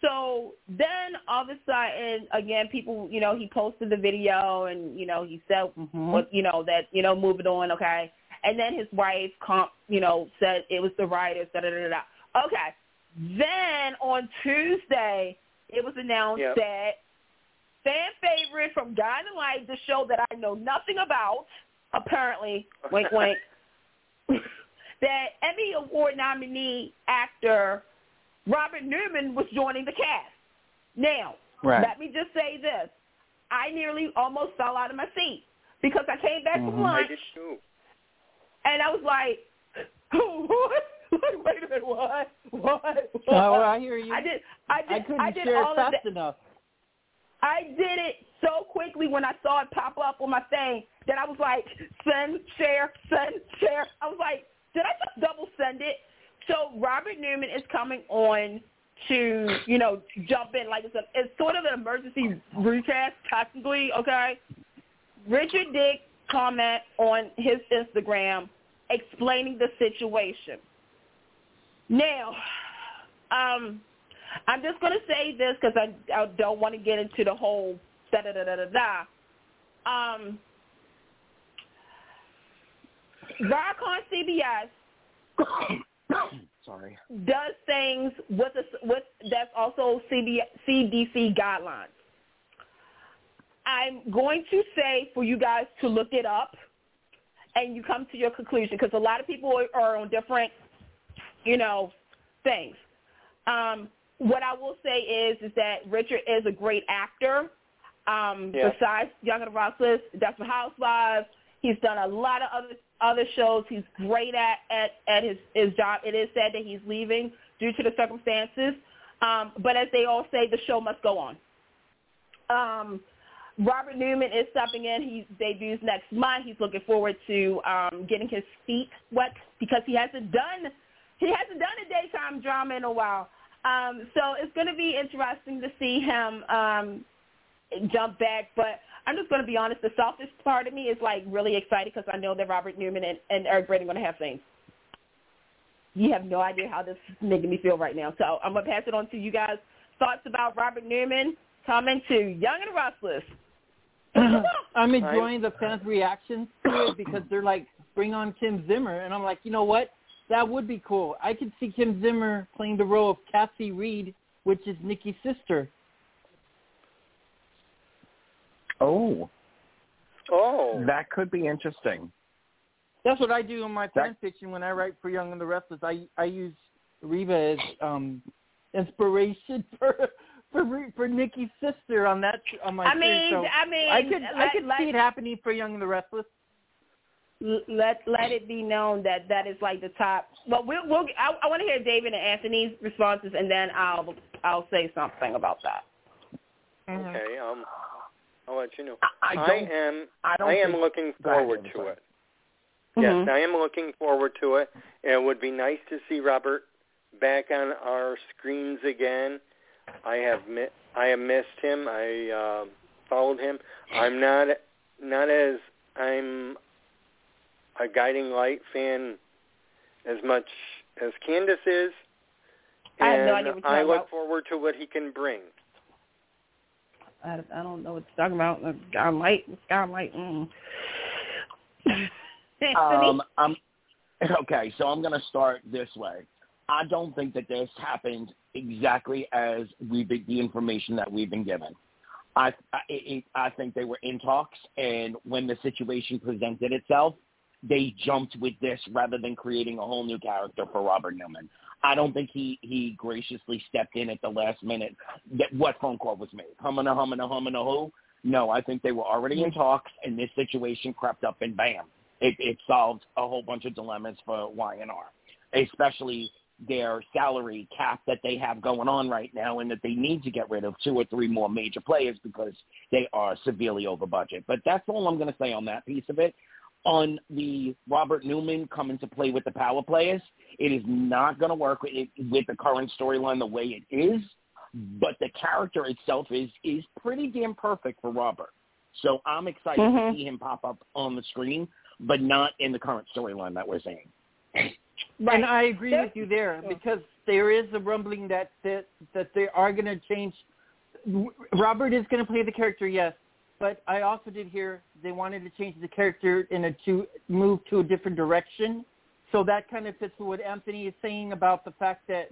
So then all of a sudden, again, people, you know, he posted the video and you know he said, Mhm. what you know that you know moving on, okay. And then his wife, comp, you know, said it was the writers, da da da. da. Okay. Then on Tuesday, it was announced Yep. that fan favorite from Guiding Light, the show that I know nothing about, apparently, wink <laughs> wink, that Emmy Award nominee actor Robert Newman was joining the cast. Now, Right. let me just say this. I nearly almost fell out of my seat because I came back from Mhm. I lunch did too. and I was like, <laughs> what? Like, <laughs> wait a minute, what? What? what? Oh, I hear you. I did. I did. I couldn't did share all fast enough. I did it so quickly when I saw it pop up on my thing that I was like, send, share, send, share. I was like, did I just double send it? So Robert Newman is coming on to, you know, jump in. Like it's, a, it's sort of an emergency recast, technically, okay? Richard did comment on his Instagram explaining the situation. Now, um, I'm just going to say this because I, I don't want to get into the whole da da da da da da. Um, on CBS <coughs> Sorry. does things with a, with that's also CB, CDC guidelines. I'm going to say for you guys to look it up and you come to your conclusion because a lot of people are on different, you know, things. Um, what I will say is is that Richard is a great actor. Um, Yeah. Besides Young and the Restless, Desperate Housewives, he's done a lot of other other shows. He's great at at, at his his job. It is said that he's leaving due to the circumstances, um, but as they all say, the show must go on. Um, Robert Newman is stepping in. He debuts next month. He's looking forward to um, getting his feet wet because he hasn't done he hasn't done a daytime drama in a while. Um, so it's going to be interesting to see him um, jump back. But I'm just going to be honest. The selfish part of me is like really excited because I know that Robert Newman and, and Eric Braeden are going to have things. You have no idea how this is making me feel right now. So I'm going to pass it on to you guys. Thoughts about Robert Newman? Comment to Young and the Restless. <clears throat> I'm enjoying the fans' reactions to it because they're like, bring on Kim Zimmer. And I'm like, you know what? That would be cool. I could see Kim Zimmer playing the role of Cassie Reed, which is Nikki's sister. Oh, Oh, that could be interesting. That's what I do in my fan fiction when I write for Young and the Restless. I I use Reva as um inspiration <laughs> for for Re- for Nikki's sister on that on my I mean, So I mean, I could I let- could let- see it happening for Young and the Restless. Let let it be known that that is like the top. Well, we'll, we'll I, I want to hear David and Anthony's responses, and then I'll I'll say something about that. Mm-hmm. Okay. Um, I'll let you know. I, I I am. I don't I am looking forward to it. Yes, Mhm. I am looking forward to it. It would be nice to see Robert back on our screens again. I have mi- I have missed him. I uh, followed him. I'm not not as I'm a Guiding Light fan as much as Candice is. I have no and idea what I look about. forward to what he can bring. I, I don't know what you're talking about. Uh, Skylight, Skylight. Mm. <laughs> Um, I'm okay. So I'm going to start this way. I don't think that this happened exactly as we the information that we've been given. I I, it, I think they were in talks, and when the situation presented itself, they jumped with this rather than creating a whole new character for Robert Newman. I don't think he he graciously stepped in at the last minute. That what phone call was made? Humming a humming a humming a who? No, I think they were already in talks, and this situation crept up, and bam, it, it solved a whole bunch of dilemmas for Y&R, especially their salary cap that they have going on right now and that they need to get rid of two or three more major players because they are severely over budget. But that's all I'm going to say on that piece of it. On the Robert Newman coming to play with the power players, it is not going to work with, with the current storyline the way it is, but the character itself is is pretty damn perfect for Robert. So I'm excited Mhm. to see him pop up on the screen, but not in the current storyline that we're seeing. right. And I agree There- with you there because there is a rumbling that that that they are going to change. Robert is going to play the character, yes, but I also did hear they wanted to change the character in a to move to a different direction. So that kind of fits with what Anthony is saying about the fact that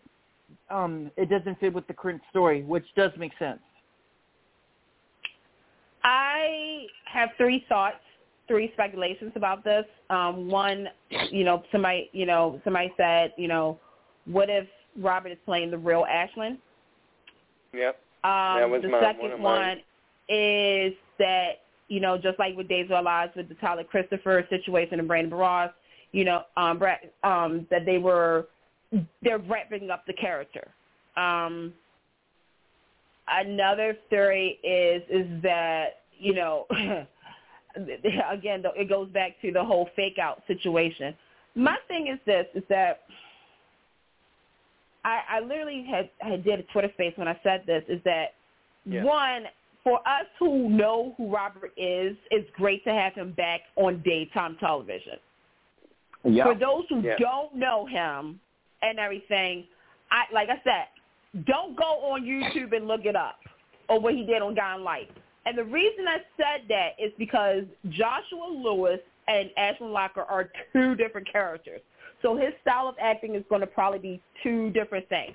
um, it doesn't fit with the current story, which does make sense. I have three thoughts, three speculations about this. Um, one, you know, somebody, you know, somebody said, you know, what if Robert is playing the real Ashland? Yep. Um, That was the my- second one one is that you know, just like with Days of Our Lives with the Tyler Christopher situation and Brandon Barash, you know, um, Brad, um, that they were they're wrapping up the character. Um, another theory is is that you know, <laughs> again, it goes back to the whole fake out situation. My thing is this: is that I, I literally had did a Twitter space when I said this. Is that Yeah. one for us who know who Robert is? It's great to have him back on daytime television. Yeah. For those who Yeah. don't know him and everything, I like I said, don't go on YouTube and look it up or what he did on Guiding Light. And the reason I said that is because Joshua Lewis and Ashland Locker are two different characters. So his style of acting is going to probably be two different things.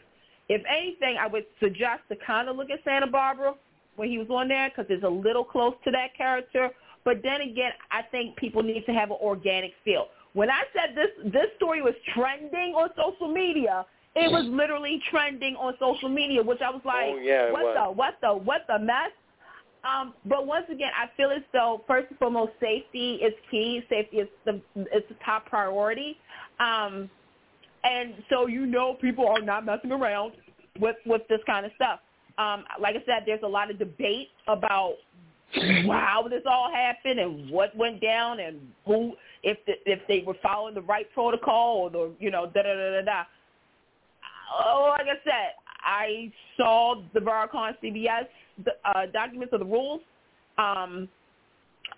If anything, I would suggest to kind of look at Santa Barbara when he was on there because it's a little close to that character. But then again, I think people need to have an organic feel. When I said this, this story was trending on social media. It was literally trending on social media, which I was like, Oh, yeah, what was. the, what the, what the mess? Um, but once again, I feel as though first and foremost, safety is key. Safety is the is the top priority. Um, and so you know people are not messing around with with this kind of stuff. Um, like I said, there's a lot of debate about how this all happened and what went down and who if the, if they were following the right protocol or the you know da da da da da. Oh, like I said, I saw the Viacom CBS uh, documents of the rules, um,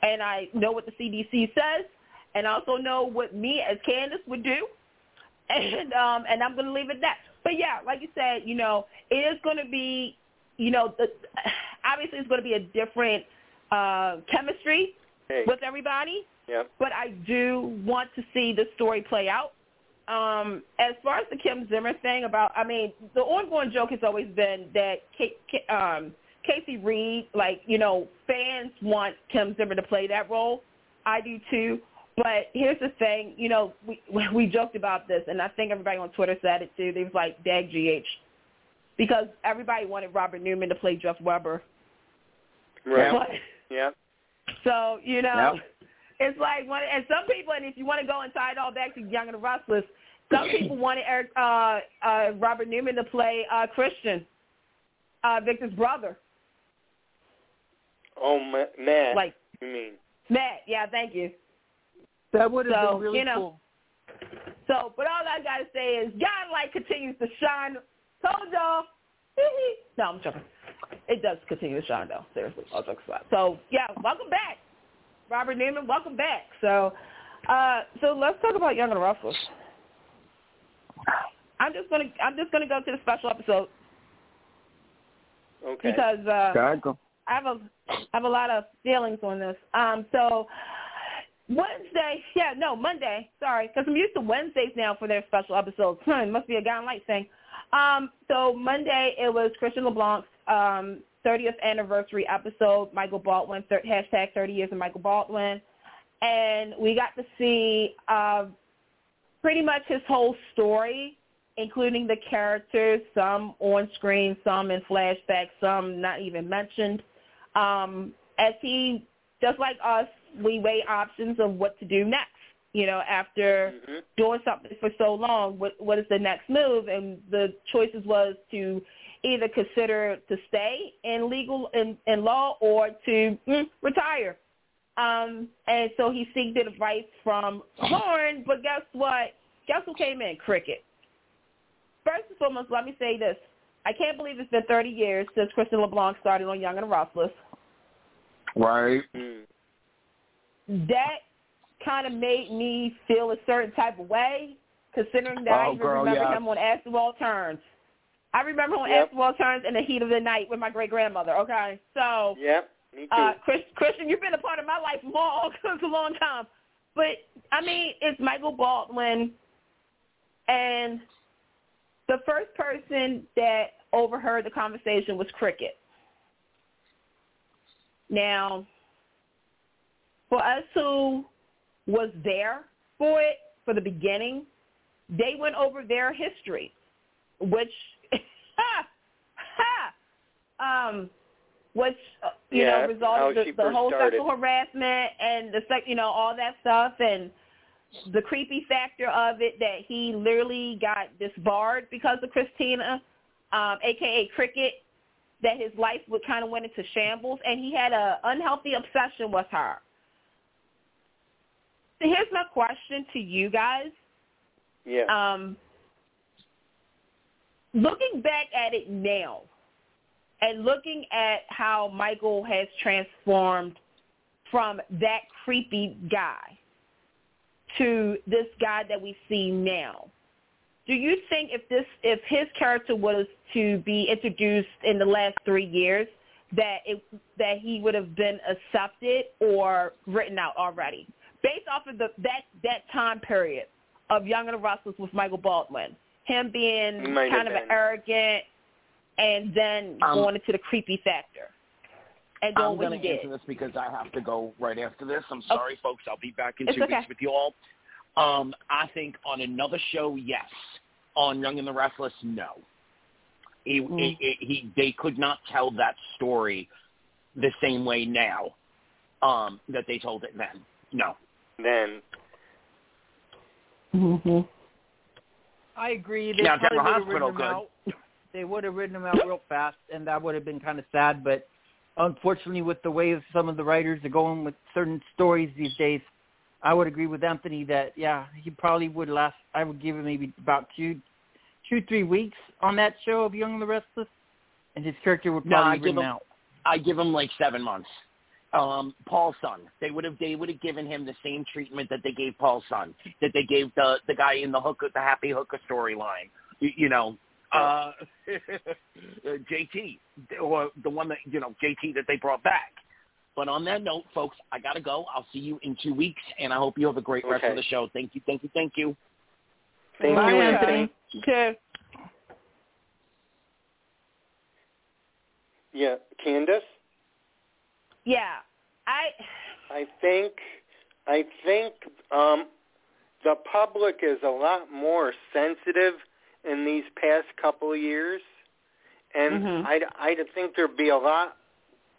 and I know what the CDC says, and I also know what me as Candice would do, <laughs> and um, and I'm going to leave it at that. But yeah, like you said, you know, it is going to be, you know, the, <sighs> obviously it's going to be a different uh, chemistry Hey. with everybody Yep. but I do want to see the story play out. Um, as far as the Kim Zimmer thing about, I mean, the ongoing joke has always been that um, Casey Reed, like, you know, fans want Kim Zimmer to play that role. I do too. But here's the thing, you know, we <laughs> we joked about this, and I think everybody on Twitter said it too. They was like, "Dag GH," because everybody wanted Robert Newman to play Jeff Webber. Right. But Yep. so, you know, Yep. it's like one, and some people, and if you want to go and tie it all back to Young and the Restless, some people wanted Eric, uh, uh, Robert Newman to play uh, Christian, uh, Victor's brother. Oh, Ma- Matt. Like you mean? Matt? Yeah, thank you. That would have So, been really you know, cool. So, but all I gotta say is Guiding Light continues to shine. Told y'all. <laughs> no, I'm joking. It does continue to shine though. Seriously, all jokes aside. So yeah, welcome back, Robert Newman. Welcome back. So, uh, so let's talk about Young and the Restless. I'm just gonna I'm just gonna go to the special episode Okay. because uh, God, go. I have a I have a lot of feelings on this. Um, so Wednesday, yeah, no, Monday. Sorry, because I'm used to Wednesdays now for their special episodes. Hmm, must be a Guiding Light thing. Um, so Monday it was Christian LeBlanc's um, 30th anniversary episode. Michael Baldwin, thir- hashtag 30 years of Michael Baldwin, and we got to see uh, pretty much his whole story including the characters, some on screen, some in flashbacks, some not even mentioned. Um, as he, just like us, we weigh options of what to do next. You know, after Mhm. doing something for so long, what what is the next move? And the choices was to either consider to stay in legal in, in law or to mm, retire. Um, and so he seeked advice from Lauren, but guess what? Guess who came in? Cricket. First and foremost, let me say this. I can't believe it's been 30 years since Christian LeBlanc started on Young and the Restless. Right. Mm. That kind of made me feel a certain type of way, considering that I Oh, even girl, remember yeah. him on As the World Turns. I remember on Yep. As Turns in the heat of the night with my great grandmother. Okay, so Yep. Me too. uh, Chris, Christian, you've been a part of my life long. <laughs> it's a long time. But I mean, it's Michael Baldwin, and the first person that overheard the conversation was Cricket. Now, for us who was there for it for the beginning, they went over their history, which, <laughs> ha, ha, um, which uh, you Yeah, know resulted the, the whole started. sexual harassment and the sex, you know, all that stuff and the creepy factor of it that he literally got disbarred because of Christina, um, aka Cricket, that his life would kind of went into shambles and he had a unhealthy obsession with her. So here's my question to you guys. yeah. Um, looking back at it now and looking at how Michael has transformed from that creepy guy to this guy that we see now, do you think if this if his character was to be introduced in the last three years that it that he would have been accepted or written out already based off of the that that time period of Young and the Restless with Michael Baldwin, him being might kind of an been. arrogant and then Um, going into the creepy factor and doing I'm going to answer this because I have to go right after this. I'm sorry, folks. I'll be back in It's two okay. weeks with you all. Um, I think on another show, yes. On Young and the Restless, no. He, Mm. he, they could not tell that story the same way now um, that they told it then. No. Then Mm-hmm. I agree. They Now, probably General would have written Hospital, him out. They would have written him out real fast, and that would have been kind of sad. But unfortunately, with the way some of the writers are going with certain stories these days, I would agree with Anthony that yeah, he probably would last. I would give him maybe about two, two, three weeks on that show of Young and the Restless, and his character would No, probably I give him- out. I give him like seven months. Um, Paul's son. They would have they would have given him the same treatment that they gave Paul's son, that they gave the the guy in the hooker the happy hooker storyline. You, you know, uh, <laughs> JT or the one that you know JT that they brought back. But on that note, folks, I gotta go. I'll see you in two weeks, and I hope you have a great rest of the show. Thank you, thank you, thank you. thank Bye, you, Anthony. Okay. Yeah, Candice. Yeah. I I think I think um, the public is a lot more sensitive in these past couple of years, and Mhm. I I think there'd be a lot.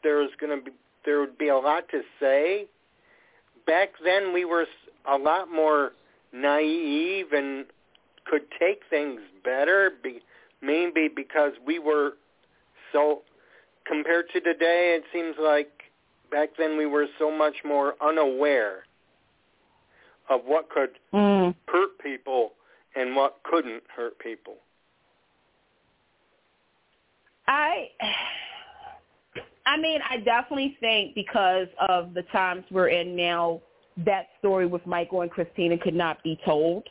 There's going to be there would be a lot to say, back then we were a lot more naive and could take things better, be, maybe because we were so compared to today. It seems like back then we were so much more unaware of what could mm. hurt people and what couldn't hurt people. I I mean, I definitely think because of the times we're in now, that story with Michael and Christina could not be told.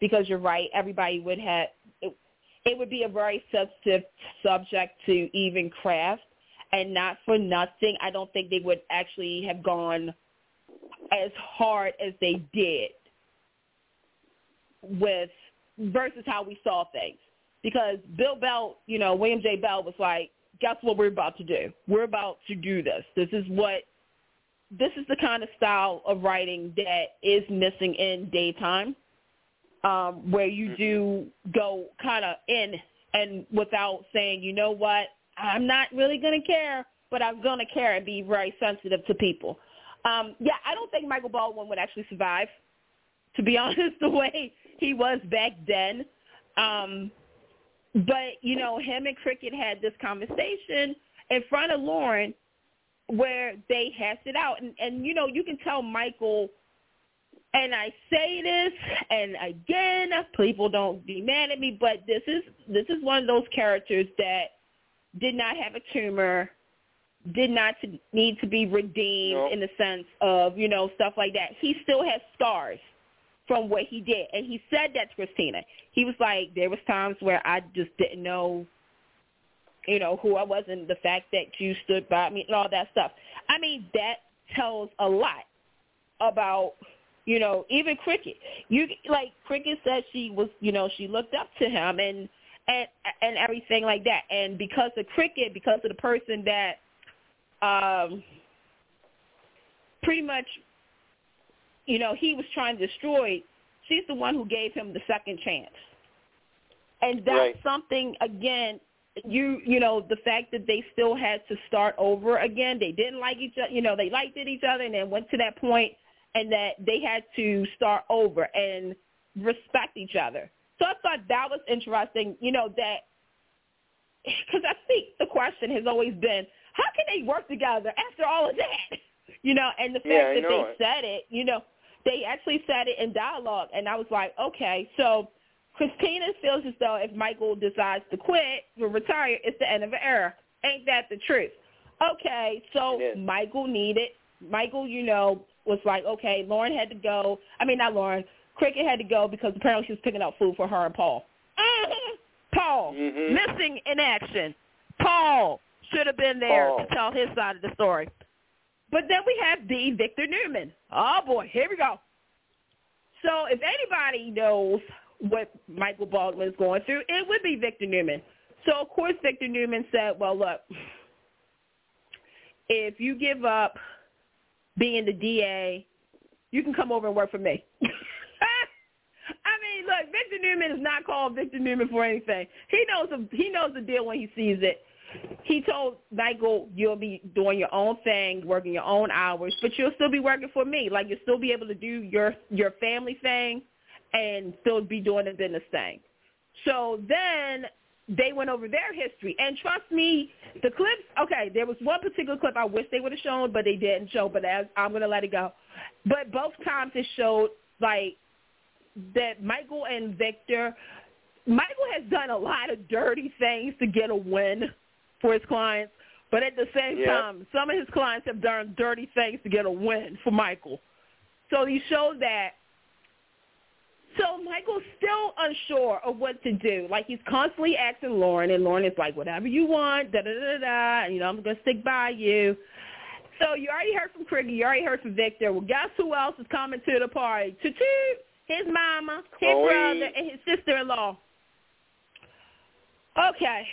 Because you're right, everybody would have it, it would be a very sensitive subject to even craft, and not for nothing. I don't think they would actually have gone as hard as they did with versus how we saw things. Because Bill Bell, you know, William J. Bell was like, guess what we're about to do? We're about to do this. This is what this is the kind of style of writing that is missing in daytime, um, where you do go kind of in and without saying, you know what, I'm not really going to care, but I'm going to care and be very sensitive to people. Um, yeah, I don't think Michael Baldwin would actually survive, to be <laughs> honest, the way he was back then. Um, but, you know, him and Cricket had this conversation in front of Lauren where they hashed it out. And, and you know, you can tell Michael, and I say this, and again, people don't be mad at me, but this is this is one of those characters that did not have a tumor, did not to, need to be redeemed No. in the sense of, you know, stuff like that. He still has scars from what he did. And he said that to Christine. He was like, there was times where I just didn't know, you know, who I was and the fact that you stood by me and all that stuff. I mean, that tells a lot about, you know, even Cricket. You like Cricket said she was, you know, she looked up to him and and and everything like that. And because of Cricket, because of the person that um pretty much you know, he was trying to destroy, she's the one who gave him the second chance. And that's Right. something again, you you know, the fact that they still had to start over again. They didn't like each other, you know, they liked it each other and then went to that point and that they had to start over and respect each other. So I thought that was interesting, you know, that <laughs> because I think the question has always been, how can they work together after all of that? <laughs> You know, and the fact Yeah, that they it. said it, you know, they actually said it in dialogue, and I was like, okay, so Christine feels as though if Michael decides to quit or retire, it's the end of an era. Ain't that the truth? Okay, so Michael needed Michael, you know, was like, okay, Lauren had to go. I mean, not Lauren. Cricket had to go because apparently she was picking up food for her and Paul. Mhm. Paul Mhm. missing in action. Paul should have been there Paul. to tell his side of the story. But then we have the Victor Newman. Oh boy, here we go. So if anybody knows what Michael Baldwin is going through, it would be Victor Newman. So of course Victor Newman said, "Well, look, if you give up being the DA, you can come over and work for me." <laughs> Look, Victor Newman is not called Victor Newman for anything. He knows the, he knows the deal when he sees it. He told Michael, "You'll be doing your own thing, working your own hours, but you'll still be working for me. Like you'll still be able to do your your family thing, and still be doing the business thing." So then they went over their history, and trust me, the clips. Okay, there was one particular clip I wish they would have shown, but they didn't show. But as, I'm going to let it go. But both times it showed like that Michael and Victor. Michael has done a lot of dirty things to get a win for his clients, but at the same Yeah. time, some of his clients have done dirty things to get a win for Michael. So he showed that. So Michael's still unsure of what to do. Like he's constantly asking Lauren, and Lauren is like, "Whatever you want, da da da da." You know, I'm gonna stick by you. So you already heard from Cricket. You already heard from Victor. Well, guess who else is coming to the party? Toot toot. His mama, his Chloe. brother, and his sister-in-law. Okay.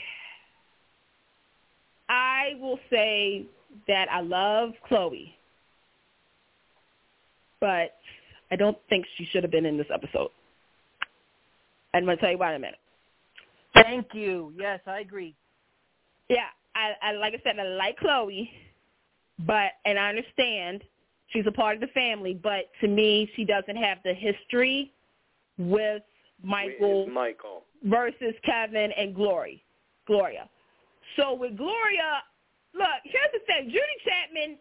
I will say that I love Chloe, but I don't think she should have been in this episode. I'm going to tell you why in a minute. Thank you. Yes, I agree. Yeah, I, I like I said, I like Chloe, but and I understand she's a part of the family, but to me, she doesn't have the history with Michael, With Michael. versus Kevin and Glory, Gloria. So with Gloria, look, here's the thing: Judy Chapman,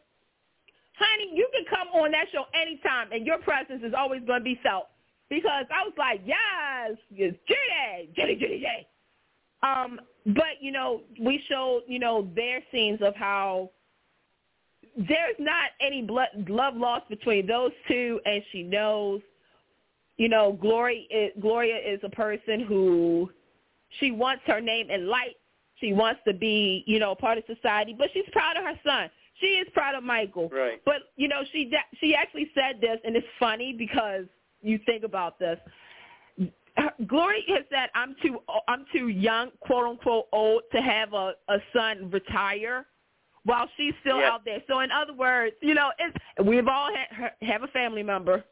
honey, you can come on that show anytime, and your presence is always going to be felt. Because I was like, yes, it's Judy, Judy, Judy, Judy. Um, but you know, we showed you know their scenes of how there's not any blood, love lost between those two, and she knows. You know, Glory is, Gloria is a person who she wants her name in light. She wants to be, you know, part of society, but she's proud of her son. She is proud of Michael. Right. But you know, she she actually said this, and it's funny because you think about this. Glory has said, "I'm too I'm too young, quote unquote, old to have a a son retire." While she's still Yeah. out there, so in other words, you know, it's we've all had, have a family member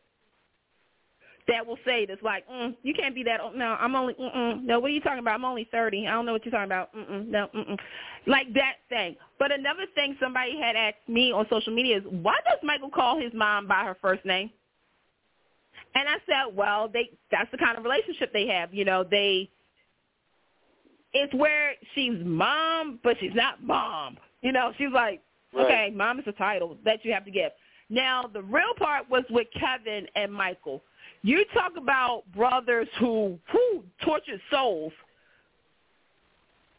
that will say this, like, mm, "You can't be that old." No, I'm only. Mm-mm, no, what are you talking about? I'm only thirty. I don't know what you're talking about. Mm-mm, no, mm-mm. like that thing. But another thing somebody had asked me on social media is, why does Michael call his mom by her first name? And I said, well, they that's the kind of relationship they have. You know, they it's where she's mom, but she's not mom. You know, she's like, Right. okay, mom is a title that you have to give. Now, the real part was with Kevin and Michael. You talk about brothers who who tortured souls.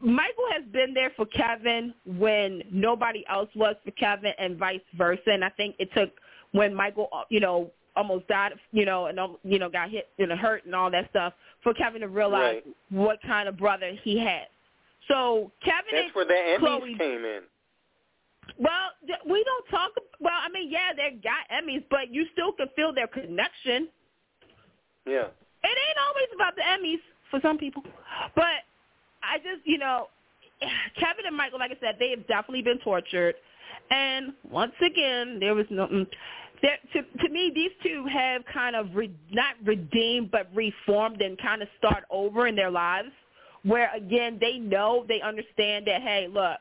Michael has been there for Kevin when nobody else was for Kevin, and vice versa. And I think it took when Michael, uh, you know, almost died, you know, and um, you know got hit, and hurt and all that stuff, for Kevin to realize Right. what kind of brother he had. So Kevin That's and where the Emmys Chloe- came in. well, we don't talk. Well, I mean, yeah, they got Emmys, but you still can feel their connection. Yeah. It ain't always about the Emmys for some people, but I just, you know, <sighs> Kevin and Michael, like I said, they have definitely been tortured, and once again, there was no. mm, There, to, to me, these two have kind of re, not redeemed, but reformed and kind of start over in their lives. Where again, they know, they understand that. Hey, look,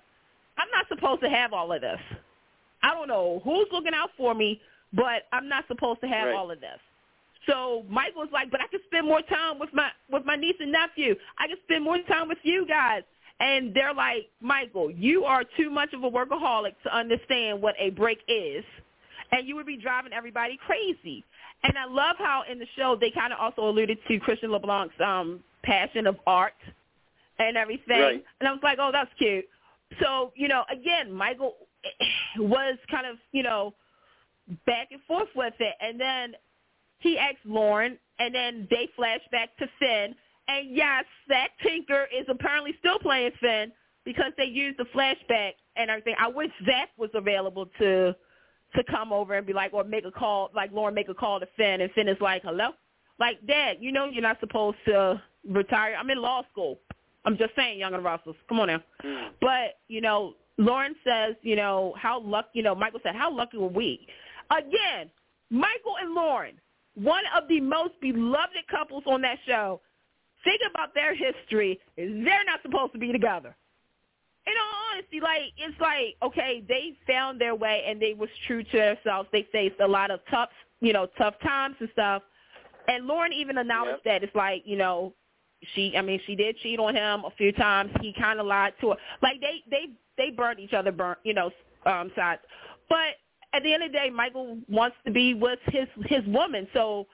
I'm not supposed to have all of this. I don't know who's looking out for me, but I'm not supposed to have Right. all of this. So michael Michael's like, but I can spend more time with my with my niece and nephew. I can spend more time with you guys. And they're like, Michael, you are too much of a workaholic to understand what a break is. And you would be driving everybody crazy. And I love how in the show they kind of also alluded to Christian LeBlanc's um, passion of art and everything. Right. And I was like, oh, that's cute. So, you know, again, Michael <clears throat> was kind of, you know, back and forth with it. And then he asked Lauren, and then they flash back to Finn. And yes, that Tinker is apparently still playing Finn because they used the flashback and everything. I wish Zach was available to to come over and be like, or make a call, like Lauren make a call to Finn, and Finn is like, hello? Like, Dad, you know you're not supposed to retire. I'm in law school. I'm just saying, Young and Restless. Come on now. Mm. But, you know, Lauren says, you know, how lucky, you know, Michael said, how lucky were we? Again, Michael and Lauren, one of the most beloved couples on that show. Think about their history. They're not supposed to be together. In all honesty, like it's like okay, they found their way and they was true to themselves. They faced a lot of tough, you know, tough times and stuff. And Lauren even acknowledged that it's like you know, she, I mean, she did cheat on him a few times. He kind of lied to her. Like they, they, they burned each other, burnt, you know, um, sides. But at the end of the day, Michael wants to be with his his woman. So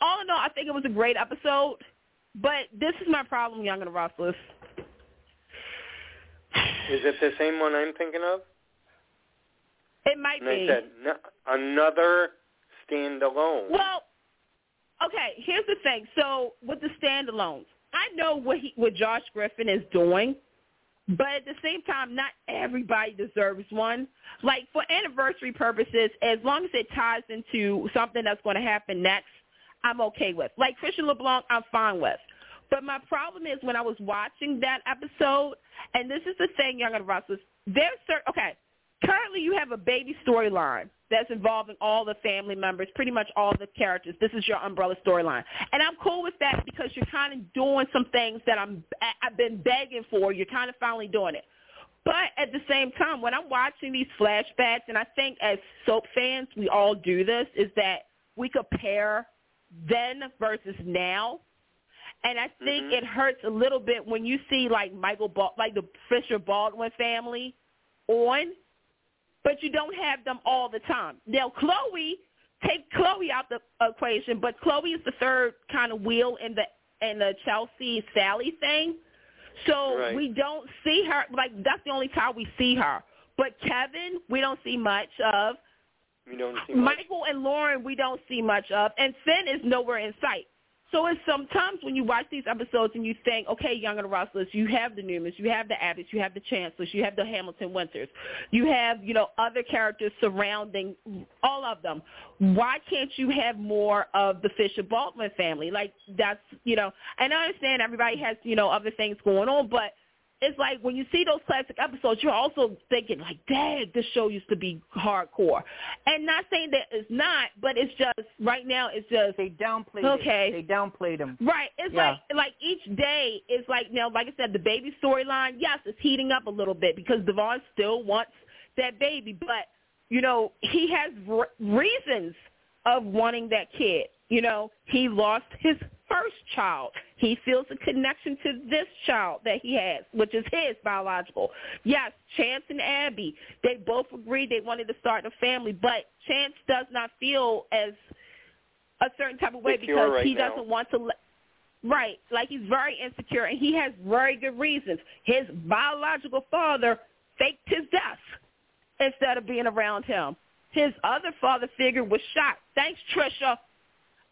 all in all, I think it was a great episode. But this is my problem, Young and the Restless. Is it the same one I'm thinking of? It might And be. said no, another standalone. Well, okay. Here's the thing. So with the standalones, I know what he, what Josh Griffin is doing, but at the same time, not everybody deserves one. Like for anniversary purposes, as long as it ties into something that's going to happen next, I'm okay with. Like Christian LeBlanc, I'm fine with. But my problem is when I was watching that episode, and this is the thing, Young and Restless, there's certain, okay, currently you have a baby storyline that's involving all the family members, pretty much all the characters. This is your umbrella storyline. And I'm cool with that because you're kind of doing some things that I'm, I've been begging for. You're kind of finally doing it. But at the same time, when I'm watching these flashbacks, and I think as soap fans, we all do this, is that we compare then versus now. And I think Mhm. it hurts a little bit when you see like Michael, Bal- like the Fisher Baldwin family on, but you don't have them all the time. Now, Chloe, take Chloe out the equation, but Chloe is the third kind of wheel in the in the Chelsea Sally thing. So Right. we don't see her like that's the only time we see her. But Kevin, we don't see much of. We don't see much. Michael and Lauren, we don't see much of, and Finn is nowhere in sight. So it's sometimes when you watch these episodes and you think, okay, Young and the Restless, you have the Newmans, you have the Abbotts, you have the Chancellors, you have the Hamilton Winters, you have, you know, other characters surrounding all of them. Why can't you have more of the Fisher Baldwin family? Like that's, you know, and I understand everybody has, you know, other things going on, but it's like when you see those classic episodes, you're also thinking like, "Dad, this show used to be hardcore," and not saying that it's not, but it's just right now it's just They downplayed Okay. it. They downplayed him. right. It's Yeah. like like each day is like now, like I said, the baby storyline. Yes, it's heating up a little bit because Devon still wants that baby, but you know he has r- reasons of wanting that kid. You know, he lost his first child. He feels a connection to this child that he has, which is his biological. Yes, Chance and Abby, they both agreed they wanted to start a family, but Chance does not feel as a certain type of way Secure because right he now. doesn't want to let Right, like he's very insecure, and he has very good reasons. His biological father faked his death instead of being around him. His other father figure was shot. Thanks, Trisha.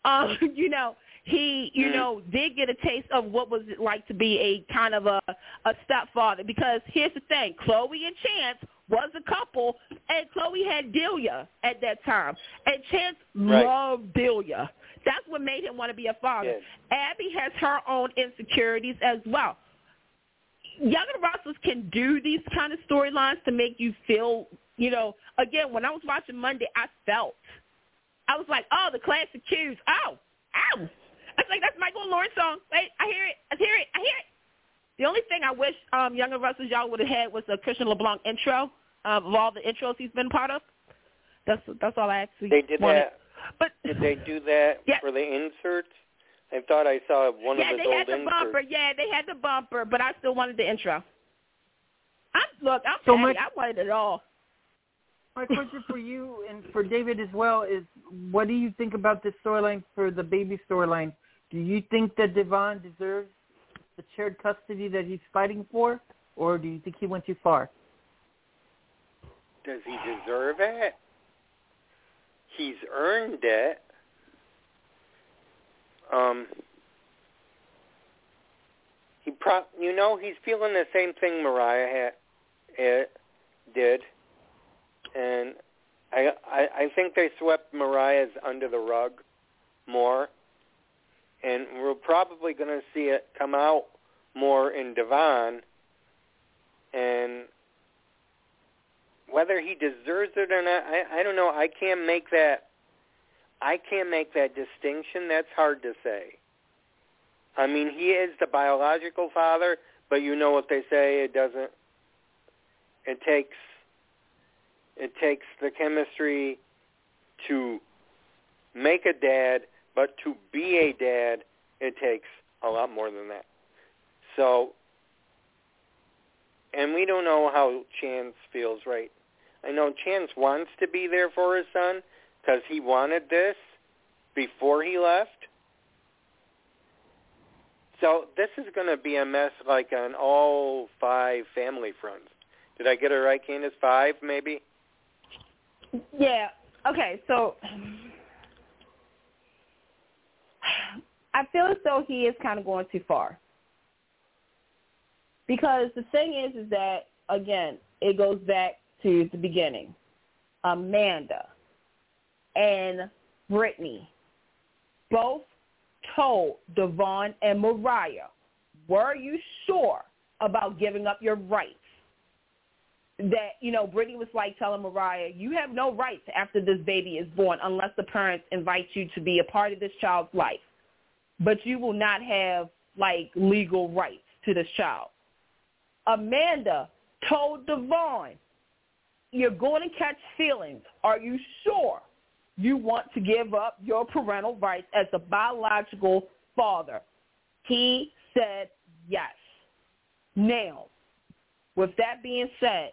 Um, <laughs> you know, he, you know, did get a taste of what was it like to be a kind of a a stepfather. Because here's the thing: Chloe and Chance was a couple, and Chloe had Delia at that time, and Chance Right. loved Delia. That's what made him want to be a father. Yes. Abby has her own insecurities as well. Young and Restless can do these kind of storylines to make you feel, you know, again, when I was watching Monday, I felt. I was like, oh, the classic cues. Oh, ow. I was like, that's Michael and Lauren song. Wait, I hear it. I hear it. I hear it. The only thing I wish um, Young and Restless y'all would have had was a Christian LeBlanc intro um, of all the intros he's been part of. That's that's all I actually They did wanted. that. But Did they do that <laughs> Yeah. for the inserts? I thought I saw one yeah, of his they had the inserts. bumper. Yeah, they had the bumper, but I still wanted the intro. I look, I'm So petty. much- I wanted it all. My question for you and for David as well is, what do you think about this storyline for the baby storyline? Do you think that Devon deserves the shared custody that he's fighting for, or do you think he went too far? Does he deserve it? He's earned it. Um, he pro- you know, he's feeling the same thing Mariah had, it did, and I, I I think they swept Mariah's under the rug more, and we're probably going to see it come out more in Devon, and whether he deserves it or not, I, I don't know. I can't make that. I can't make that distinction. That's hard to say. I mean, he is the biological father, but you know what they say. It doesn't. It takes. It takes the chemistry to make a dad, but to be a dad, it takes a lot more than that. So, and we don't know how Chance feels right I know Chance wants to be there for his son because he wanted this before he left. So this is going to be a mess like on all five family fronts. Did I get it right, Candace? Five, maybe? Yeah. Okay. So I feel as though he is kind of going too far because the thing is, is that again, it goes back to the beginning. Amanda and Brittany both told Devon and Mariah, were you sure about giving up your rights? That, you know, Brittany was like telling Mariah, you have no rights after this baby is born unless the parents invite you to be a part of this child's life. But you will not have, like, legal rights to this child. Amanda told Devon, you're going to catch feelings. Are you sure you want to give up your parental rights as a biological father? He said yes. Now, with that being said,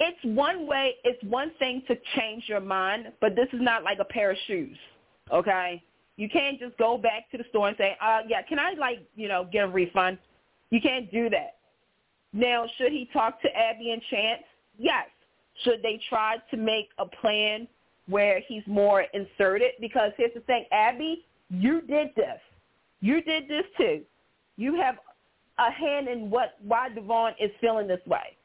it's one way, it's one thing to change your mind, but this is not like a pair of shoes, okay? You can't just go back to the store and say, uh, yeah, can I, like, you know, get a refund? You can't do that. Now, should he talk to Abby and Chance? Yes. Should they try to make a plan where he's more inserted? Because here's the thing, Abby, you did this. You did this too. You have a hand in what why Devon is feeling this way.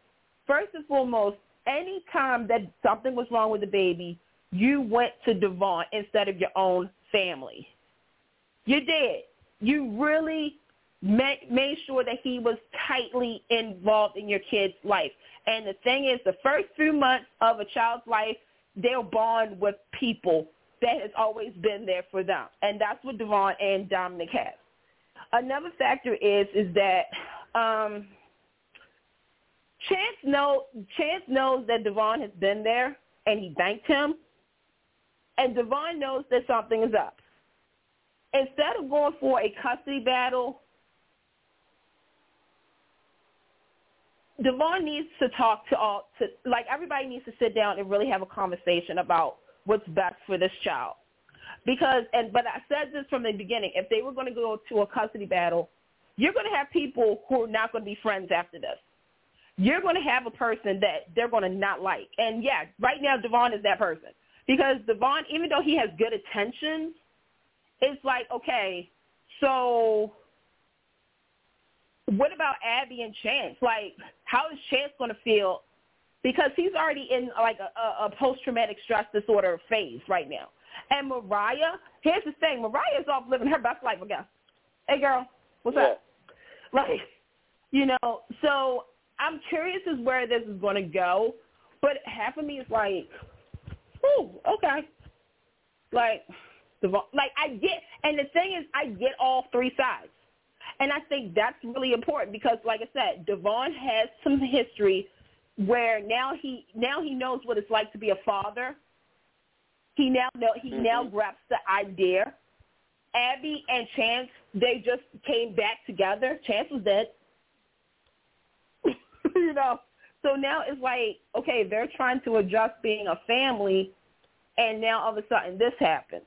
First and foremost, any time that something was wrong with the baby, you went to Devon instead of your own family. You did. You really made, sure that he was tightly involved in your kid's life. And the thing is, the first few months of a child's life, they'll bond with people that has always been there for them. And that's what Devon and Dominic have. Another factor is is that um, Chance know Chance knows that Devon has been there and he thanked him. And Devon knows that something is up. Instead of going for a custody battle, Devon needs to talk to all to like everybody needs to sit down and really have a conversation about what's best for this child. Because and but I said this from the beginning, if they were going to go to a custody battle, you're going to have people who are not going to be friends after this. You're going to have a person that they're going to not like. And yeah, right now Devon is that person. Because Devon, even though he has good intentions, it's like, okay, so what about Abby and Chance? Like, how is Chance going to feel? Because he's already in like a, a, a post-traumatic stress disorder phase right now. And Mariah, here's the thing, Mariah is off living her best life again. Hey, girl, what's yeah. up? Like, you know, so I'm curious as where this is going to go, but half of me is like, oh, okay. Like, Devon like I get, and the thing is, I get all three sides. And I think that's really important because, like I said, Devon has some history where now he now he knows what it's like to be a father. He now know he mm-hmm. now grasps the idea. Abby and Chance, they just came back together. Chance was dead. Know. So now it's like, okay, they're trying to adjust being a family and now all of a sudden this happens.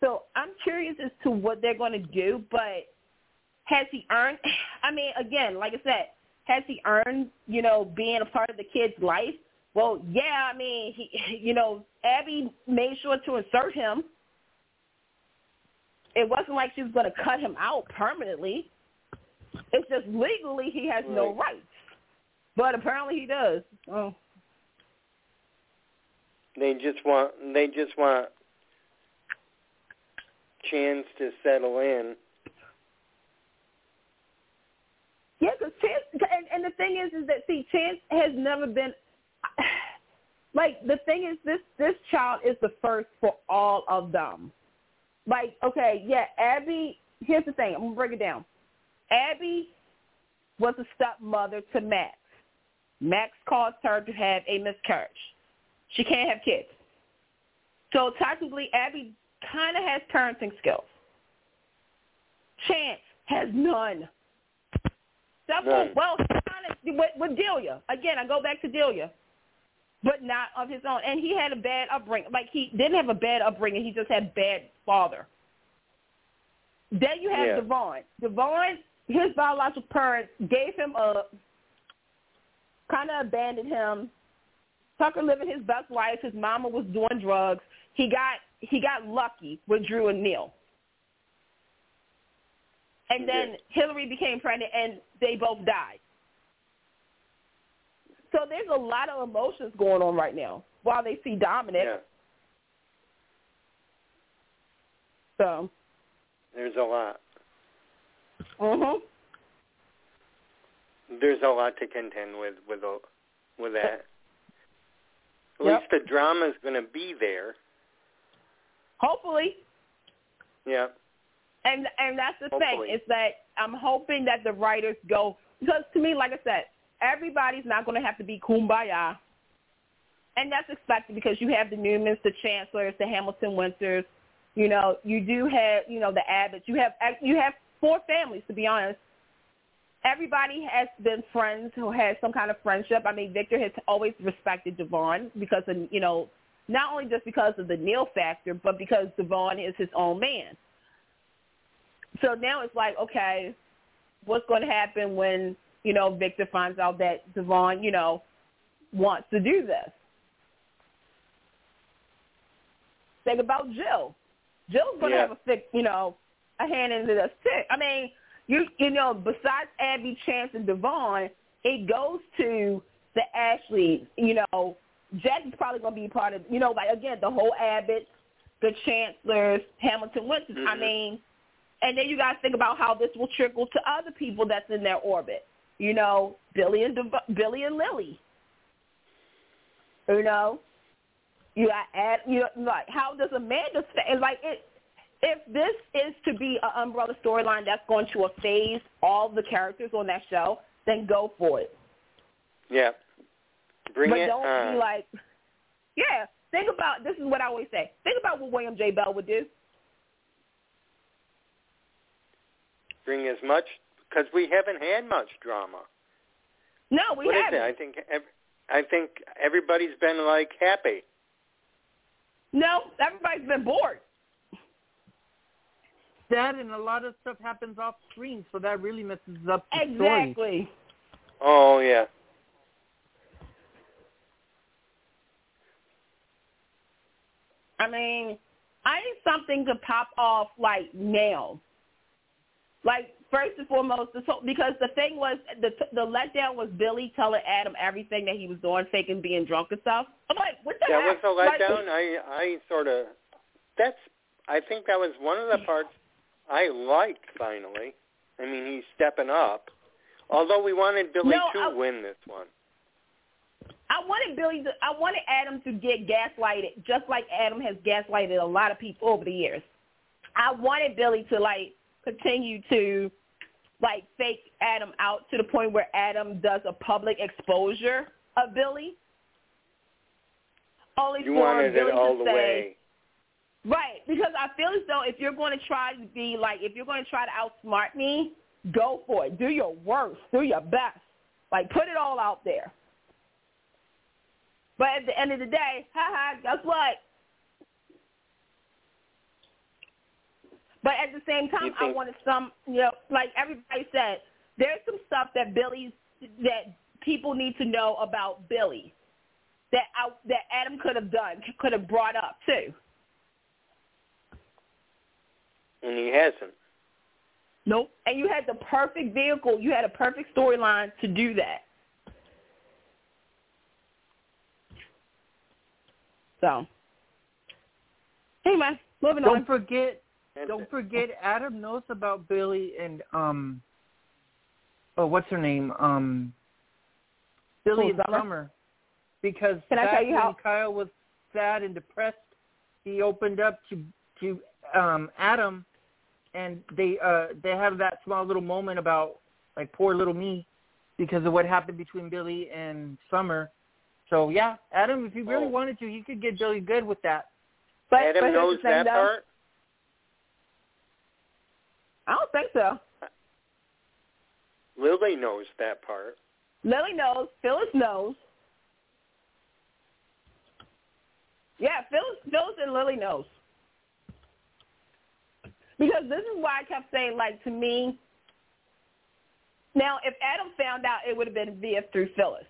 So I'm curious as to what they're going to do, but has he earned? <sighs> I mean, again, like I said, has he earned, you know, being a part of the kid's life? Well, yeah, I mean, he, <laughs> you know, Abby made sure to insert him. It wasn't like she was going to cut him out permanently. It's just legally he has right. no rights, but apparently he does. Oh. They just want they just want chance to settle in Yeah, because Chance, and, and the thing is, is that see, Chance has never been. <sighs> Like the thing is, this this child is the first for all of them. Like, okay, yeah, Abby. Here's the thing. I'm gonna break it down. Abby was a stepmother to Max. Max caused her to have a miscarriage. She can't have kids. So technically, Abby kind of has parenting skills. Chance has none. Several, right. well, with, with Delia. Again, I go back to Delia, but not of his own. And he had a bad upbringing. Like he didn't have a bad upbringing. He just had bad father. Then you have yeah. Devon. Devon, his biological parents gave him up, kind of abandoned him. Tucker living his best life. His mama was doing drugs. He got he got lucky with Dru and Neil. And then Hillary became pregnant, and they both died. So there's a lot of emotions going on right now while they see Dominic. Yeah. So there's a lot. Mhm. There's a lot to contend with with a, with that. At yep. least the drama is going to be there. Hopefully. Yeah. And and that's the Hopefully. thing is that I'm hoping that the writers go because to me, like I said, everybody's not going to have to be kumbaya. And that's expected because you have the Newmans, the Chancellors, the Hamilton Winters. You know, you do have, you know, the Abbotts. You have you have four families, to be honest. Everybody has been friends who has some kind of friendship. I mean, Victor has always respected Devon because of, you know, not only just because of the Neil factor, but because Devon is his own man. So now it's like, okay, what's going to happen when you know Victor finds out that Devon, you know, wants to do this? Think about Jill. Jill's going to Yeah. have a thick, you know, a hand into this too. I mean, you you know, besides Abby, Chance, and Devon, it goes to the Ashley. You know, Jackie's probably going to be part of. You know, like again, the whole Abbott, the Chancellors, Hamilton Winters. I Mhm. mean, and then you guys think about how this will trickle to other people that's in their orbit. You know, Billy and Dev- Billy and Lily. You know, you got add. You know, like how does Amanda stay? Like it. If this is to be an umbrella storyline that's going to phase all the characters on that show, then go for it. Yeah. Bring but it don't on. be uh, like, yeah. Think about this is what I always say. Think about what William J. Bell would do. Bring as much because we haven't had much drama. No, we What haven't. I think I think everybody's been like happy. No, everybody's been bored. That and a lot of stuff happens off screen, so that really messes up the story. Exactly. Oh yeah. I mean, I need something to pop off like now. Like first and foremost, this whole, because the thing was the the letdown was Billy telling Adam everything that he was doing, faking being drunk and stuff. I'm like, what the That was heck? a Like- letdown. I I sort of that's I think that was one of the parts I liked finally. I mean, he's stepping up. Although we wanted Billy No, to I- win this one. I wanted Billy to, I wanted Adam to get gaslighted, just like Adam has gaslighted a lot of people over the years. I wanted Billy to like continue to like fake Adam out to the point where Adam does a public exposure of Billy. Only You for wanted Billy it all to the say, way. Right, because I feel as though if you're going to try to be like, if you're going to try to outsmart me, go for it. Do your worst. Do your best. Like, put it all out there. But at the end of the day, <laughs> haha, guess what? But at the same time, I wanted some, you know, like everybody said, there's some stuff that Billy's that people need to know about Billy that I, that Adam could have done, could have brought up too. And he hasn't. Nope. And you had the perfect vehicle. You had a perfect storyline to do that. So, anyway, moving Don't on. forget, don't forget, Adam knows about Billy and um, oh, what's her name? Um, Billy Who, and Summer? Summer, because Can I tell you when how- Kyle was sad and depressed, he opened up to to um Adam, and they uh they have that small little moment about like poor little me because of what happened between Billy and Summer. So yeah, Adam, if you really Oh. wanted to, you could get Billy good with that. But, Adam but knows that though. part. I don't think so. Lily knows that part. Lily knows. Phyllis knows. Yeah, Phyllis, Phyllis and Lily knows. Because this is why I kept saying, like, to me, now, if Adam found out, it would have been via through Phyllis.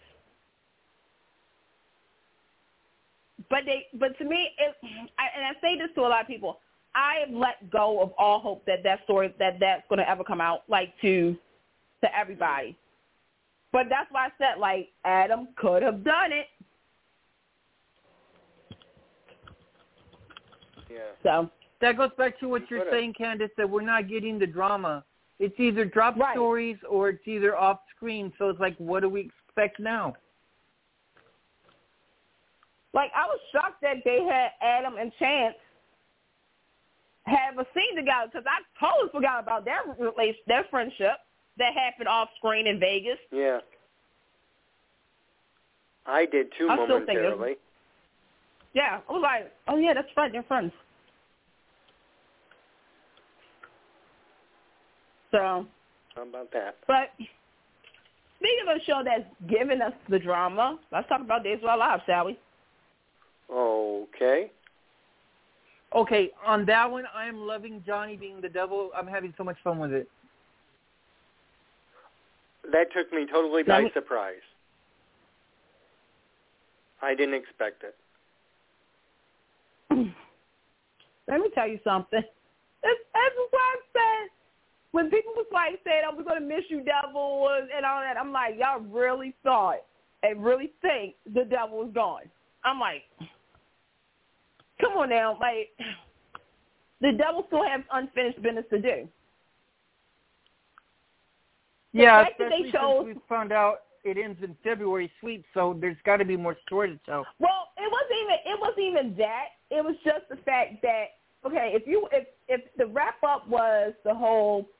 But they, but to me, it, I, and I say this to a lot of people, I have let go of all hope that that story, that that's going to ever come out, like, to, to everybody. But that's why I said, like, Adam could have done it. Yeah. So, That goes back to what You you're could've. saying, Candace, that we're not getting the drama. It's either drop Right. stories or it's either off screen. So it's like, what do we expect now? like, I was shocked that they had Adam and Chance have a scene together because I totally forgot about their relation, their friendship that happened off screen in Vegas. Yeah. I did too I still think momentarily. Yeah, I was like, oh yeah, that's right, they're friends. So, How about that? but speaking of a show that's giving us the drama, let's talk about Days of Our Lives, shall we? Okay. Okay, on that one, I am loving Johnny being the devil. I'm having so much fun with it. That took me totally by me- surprise. I didn't expect it. <clears throat> Let me tell you something. That's, that's what I said. When people was like saying, "Oh, we're gonna miss you, devil," and all that, I'm like, y'all really thought and really think the devil was gone. I'm like, come on now, like the devil still has unfinished business to do. The yeah, fact that they especially chose- since we found out it ends in February sweep, so there's got to be more story to tell. Well, it wasn't even it wasn't even that. It was just the fact that okay, if you if if the wrap up was the whole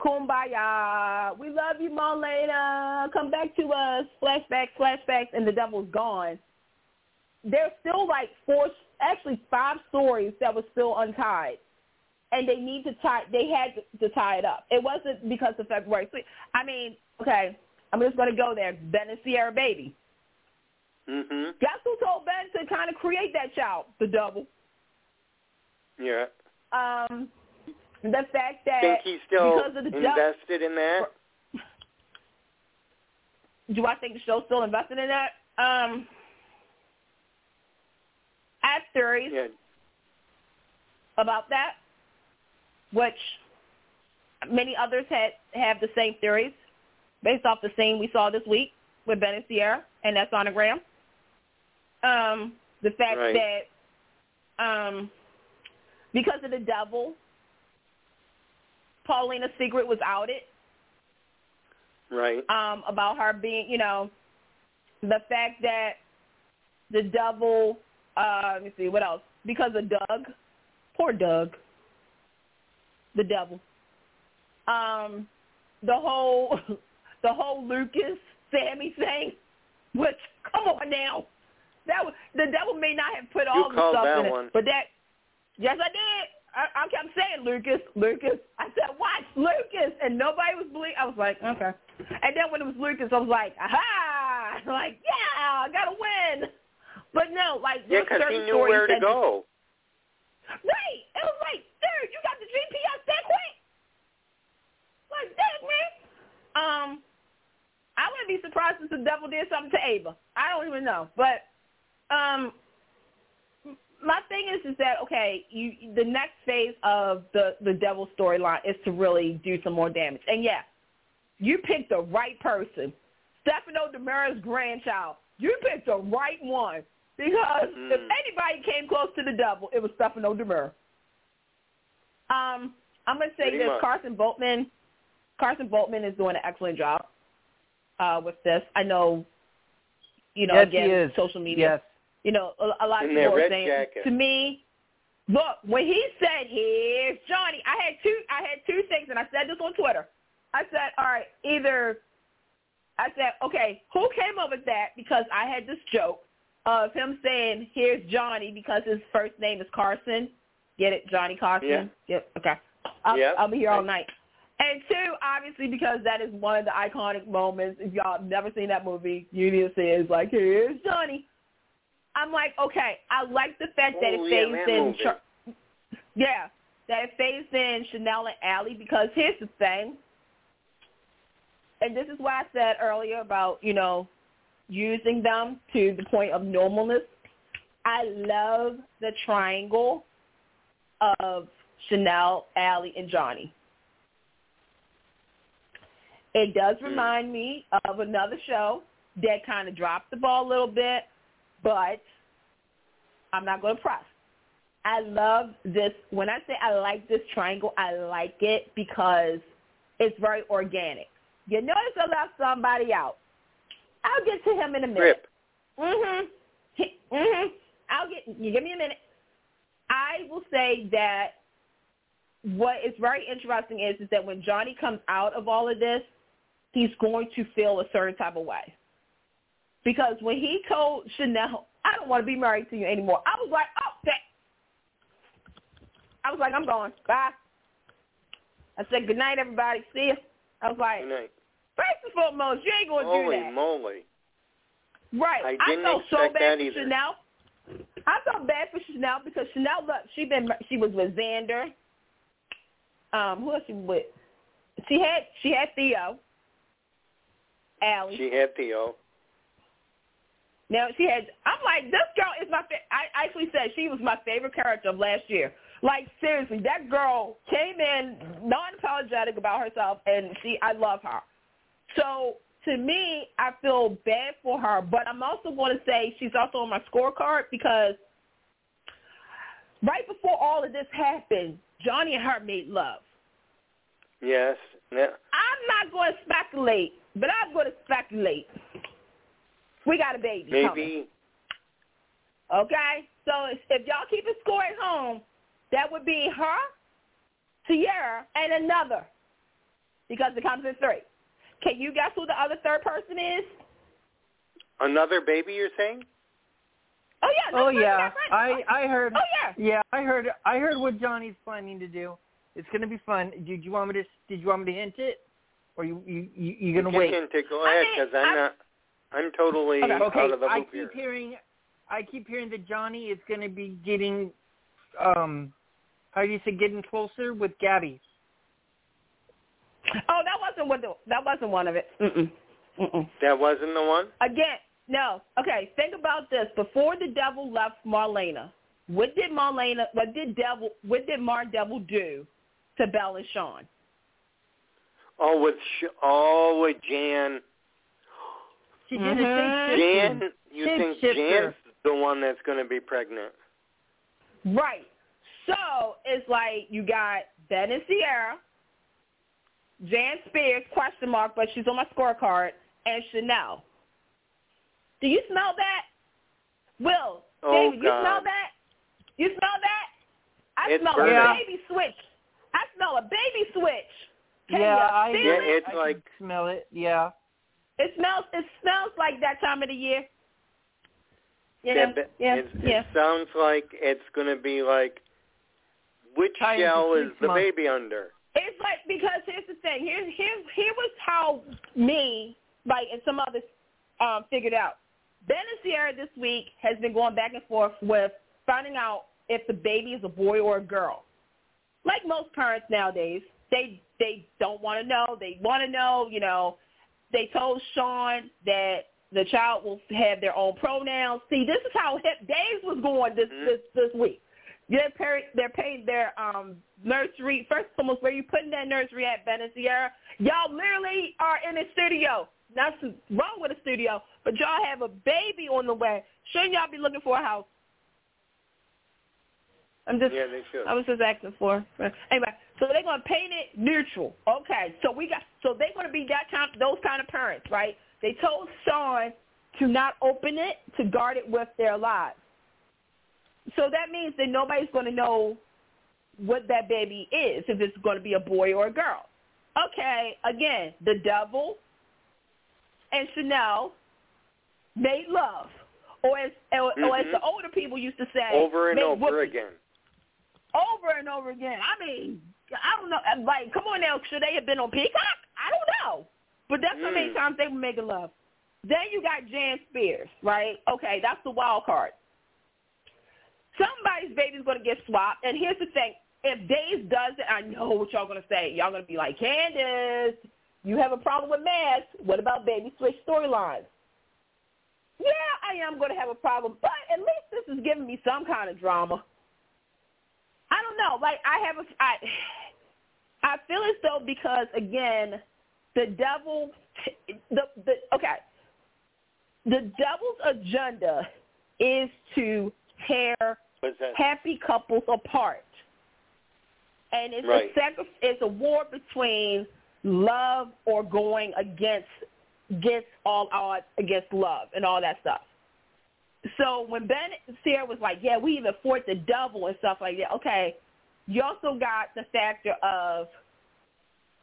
kumbaya, we love you, Marlena, come back to us, flashbacks, flashbacks, and the devil's gone. There's still like four, actually five stories that were still untied, and they need to tie. They had to, to tie it up. It wasn't because of February. sweep. I mean, okay, I'm just gonna go there. Ben and Ciara baby. Mm-hmm. Guess who told Ben to kind of create that child? The double. Yeah. Um, the fact that Think he's still because of the invested in that? do I think the show's still invested in that? Um, I have theories Yeah. about that, which many others had have the same theories based off the scene we saw this week with Ben and Ciara and that sonogram. Um, the fact Right. that um, because of the devil, Paulina's secret was outed Right. um, about her being, you know, the fact that the devil. Uh, let me see what else. Because of Doug, poor Doug, the devil. Um, the whole, <laughs> the whole Lucas Sammy thing, which come on now, that was, the devil may not have put all the stuff in one. it, but that, yes, I did. I, I kept saying Lucas, Lucas. I said, watch Lucas, and nobody was believing. I was like, okay. And then when it was Lucas, I was like, aha! <laughs> Like, yeah, I got to win. But no, like, Yeah, because he knew where to go. Right. It was like, dude, you got the GPS that quick? Like, that, man. Um, I wouldn't be surprised if the devil did something to Ava. I don't even know. But um, my thing is, is that okay? You the next phase of the the devil storyline is to really do some more damage. And yeah, you picked the right person, Stefano DiMera's grandchild. You picked the right one because if Mm. anybody came close to the devil, it was Stefano Demira. Um, I'm gonna say Pretty this: much. Carson Boatman. Carson Boatman is doing an excellent job uh, with this. I know, you know, yes, again, he is. social media Yes. You know, a, a lot of people that are red saying jacket. to me, look, when he said here's Johnny, I had two I had two things and I said this on Twitter. I said, All right, either I said, Okay, who came up with that? Because I had this joke of him saying, Here's Johnny because his first name is Carson. Get it, Johnny Carson? Yeah. Yep, okay. I'll, Yep. I'll be here all night. And two, obviously, because that is one of the iconic moments. If y'all have never seen that movie, you need to see it. It's like, here's Johnny. I'm like, okay, I like the fact that Oh, it yeah, phased that in. Char- yeah, that it phased in Chanel and Allie because here's the thing, and this is why I said earlier about you know using them to the point of normalness. I love the triangle of Chanel, Allie, and Johnny. It does Hmm. remind me of another show that kind of dropped the ball a little bit, but I'm not going to press. I love this. When I say I like this triangle, I like it because it's very organic. You notice I left somebody out. I'll get to him in a minute. Rip. Mhm. Mhm. I'll get you give me a minute. I will say that what is very interesting is is that when Johnny comes out of all of this, he's going to feel a certain type of way. Because when he told Chanel, "I don't want to be married to you anymore," I was like, "Oh, that." I was like, "I'm going. Bye." I said, "Good night, everybody. See you." I was like, Good night. first and foremost, you ain't gonna do that, moly! right? I didn't felt so bad for. Chanel. I felt bad for Chanel because Chanel, look, she been she was with Xander. Um, who else she with? She had she had Theo. Allie. She had Theo. Now she had. I'm like, this girl is my. Fa- I actually said she was my favorite character of last year. Like seriously, that girl came in non-apologetic about herself, and she. I love her. So to me, I feel bad for her, but I'm also going to say she's also on my scorecard because right before all of this happened, Johnny and her made love. Yes. Now, I'm not going to speculate, but I'm going to speculate. We got a baby coming. Okay? So if, if y'all keep a score at home, that would be her, Ciara, and another because it comes in three. Can you guess who the other third person is? Another baby, you're saying? Oh, yeah. Oh yeah, I. I heard. Oh, yeah. Yeah, I heard. I heard what Johnny's planning to do. It's gonna be fun. Did you want me to? Did you want me to hint it, or you you you, you gonna you wait? can take go I ahead mean, because I'm I- not. I'm totally Okay. Okay, out of the loop I loop keep here. hearing, I keep hearing that Johnny is going to be getting, um, how do you say, getting closer with Gabby. Oh, that wasn't what the, that wasn't one of it. Mm-mm. Mm-mm. That wasn't the one. Again, no. Okay, think about this. Before the devil left Marlena, what did Marlena? What did devil? What did Mar Devil do to Belle and Shawn? Oh, with Sh- oh with Jan. She did Mhm. a Jan, shape you think Shapeshifter. Jan's the one that's going to be pregnant? Right. So it's like you got Ben and Ciara, Jan Spears, question mark, but she's on my scorecard, and Chanel. Do you smell that? Will, Oh, David, you smell that? You smell that? I It's smell burning. a baby switch. I smell a baby switch. Can yeah, you I, feel Yeah, it? it's I like- can smell it. Yeah. It smells. It smells like that time of the year. You know? Ba- yeah, it's- yeah. It sounds like it's going to be like, which Time shell is the baby under? It's like because here's the thing. Here, here, here was how me, like, and some others um, figured out. Ben and Ciara this week has been going back and forth with finding out if the baby is a boy or a girl. Like most parents nowadays, they they don't want to know. They want to know. You know, they told Shawn that the child will have their own pronouns. See, this is how hip days was going this Mhm. this this week. Pay, they're paying their um nursery. First, almost where you putting that nursery at, Ben and Ciara? Y'all literally are in a studio. Nothing wrong with a studio, but y'all have a baby on the way. Shouldn't y'all be looking for a house? I'm just. Yeah, they should. I was just asking for. Anyway, so they're gonna paint it neutral. Okay, so we got. So they're gonna be that kind, those kind of parents, right? They told Shawn to not open it, to guard it with their lives. So that means that nobody's going to know what that baby is, if it's going to be a boy or a girl. Okay, again, the devil and Chanel made love. Or as, or, or as Mhm. the older people used to say, Over and over whoopee. again. Over and over again. I mean, I don't know. Like, come on now. Should they have been on Peacock? I don't know. But that's how many Mm. times they were making love. Then you got Jan Spears, right? Okay, that's the wild card. Somebody's baby's going to get swapped. And here's the thing. If Days does it, I know what y'all going to say. Y'all going to be like, Candice, you have a problem with masks. What about baby switch storylines? Yeah, I am going to have a problem. But at least this is giving me some kind of drama. Don't know. Like I have a, I, I feel as though because again, the devil, the the okay, the devil's agenda is to tear happy couples apart, and it's Right. a sacri- it's a war between love or going against against all odds against love and all that stuff. So when Ben Sarah was like, "Yeah, we even fought the devil and stuff like that," okay, you also got the factor of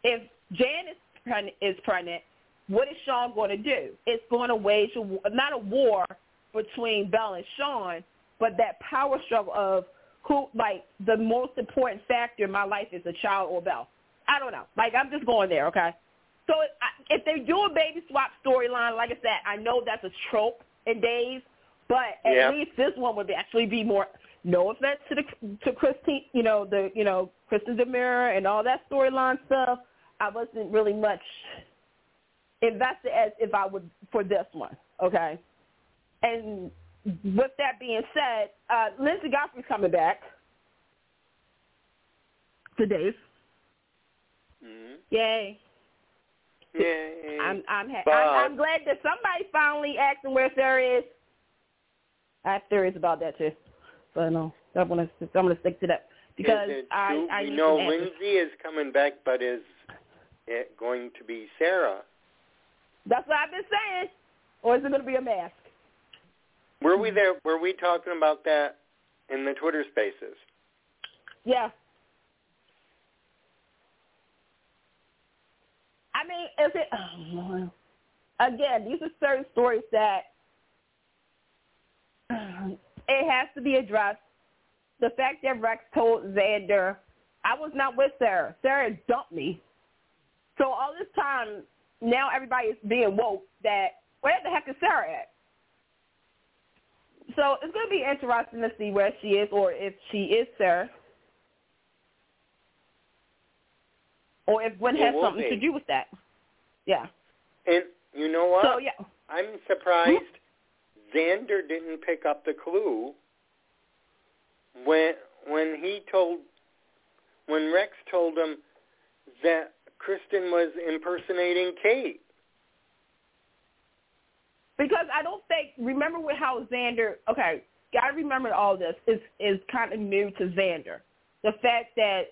if Jan is pregnant, is pregnant, what is Shawn going to do? It's going to wage a, not a war between Belle and Shawn, but that power struggle of who, like, the most important factor in my life is a child or Belle. I don't know. Like, I'm just going there, okay? So if they do a baby swap storyline, like I said, I know that's a trope in days, but at yeah. least this one would actually be more. No offense to the to Christine, you know the you know Kristen DiMera and all that storyline stuff. I wasn't really much invested as if I would for this one. Okay, and with that being said, uh, Linsey Godfrey's coming back to Days. Mm-hmm. Yay! Yay! I'm I'm, ha- I'm I'm glad that somebody finally asking where Sarah is. I have theories about that too, but no, I'm gonna I'm gonna stick to that because I? I we know. Linsey is coming back, but is it going to be Sarah? That's what I've been saying, or is it gonna be a mask? Were we there? Were we talking about that in the Twitter Spaces? Yeah. I mean, is it? Oh, Again, these are certain stories that it has to be addressed. The fact that Rex told Xander, I was not with Sarah. Sarah dumped me. So all this time, now everybody is being woke that where the heck is Sarah at? So it's going to be interesting to see where she is or if she is Sarah. Or if Gwen has something be. to do with that. Yeah. And you know what? So, yeah. I'm surprised Xander didn't pick up the clue when when he told when Rex told him that Kristen was impersonating Kate. Because I don't think remember with how Xander okay, gotta remember all this is is kind of new to Xander. The fact that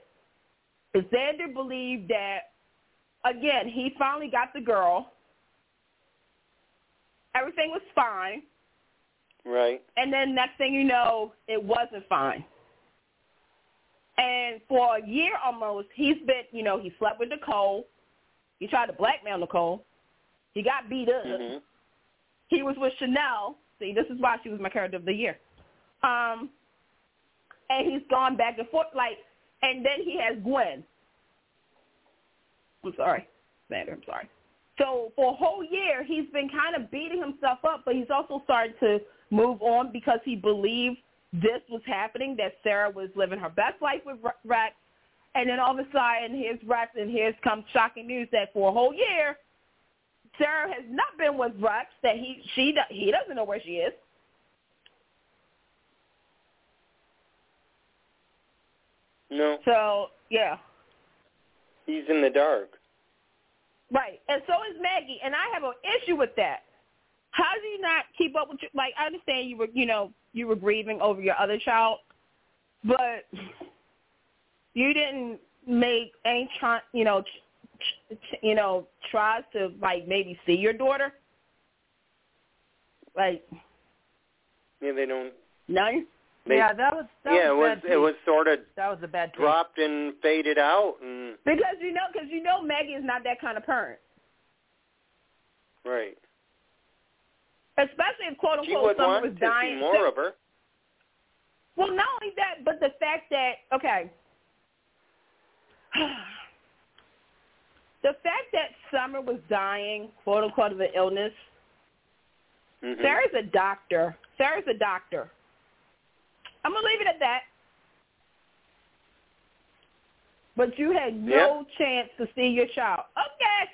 Xander believed that again, he finally got the girl. Everything was fine. Right. And then next thing you know, it wasn't fine. And for a year almost, he's been, you know, he slept with Nicole. He tried to blackmail Nicole. He got beat up. hmm He was with Chanel. See, this is why she was my character of the year. Um, and he's gone back and forth, like, and then he has Gwen. I'm sorry, Xander, I'm sorry. So for a whole year, he's been kind of beating himself up, but he's also started to move on because he believed this was happening, that Sarah was living her best life with Rex. And then all of a sudden, here's Rex, and here's comes shocking news that for a whole year, Sarah has not been with Rex. That he she he doesn't know where she is. No, So yeah, he's in the dark. right. And so is Maggie, and I have an issue with that. How do you not keep up with your, like? I understand you were you know you were grieving over your other child, but you didn't make any try you know ch- ch- you know tries to like maybe see your daughter. Like Yeah, they don't. none. They, yeah, that was that yeah, it was was bad it was sort of that was a bad take. dropped and faded out, and Because you know, because you know, Maggie is not that kind of parent. right. Especially if quote unquote someone was to dying. see more of her. Well, not only that, but the fact that okay, <sighs> the fact that Summer was dying, quote unquote, of an illness. Mhm. Sarah's a doctor. Sarah's a doctor. I'm gonna leave it at that. But you had no chance to see your child. Okay.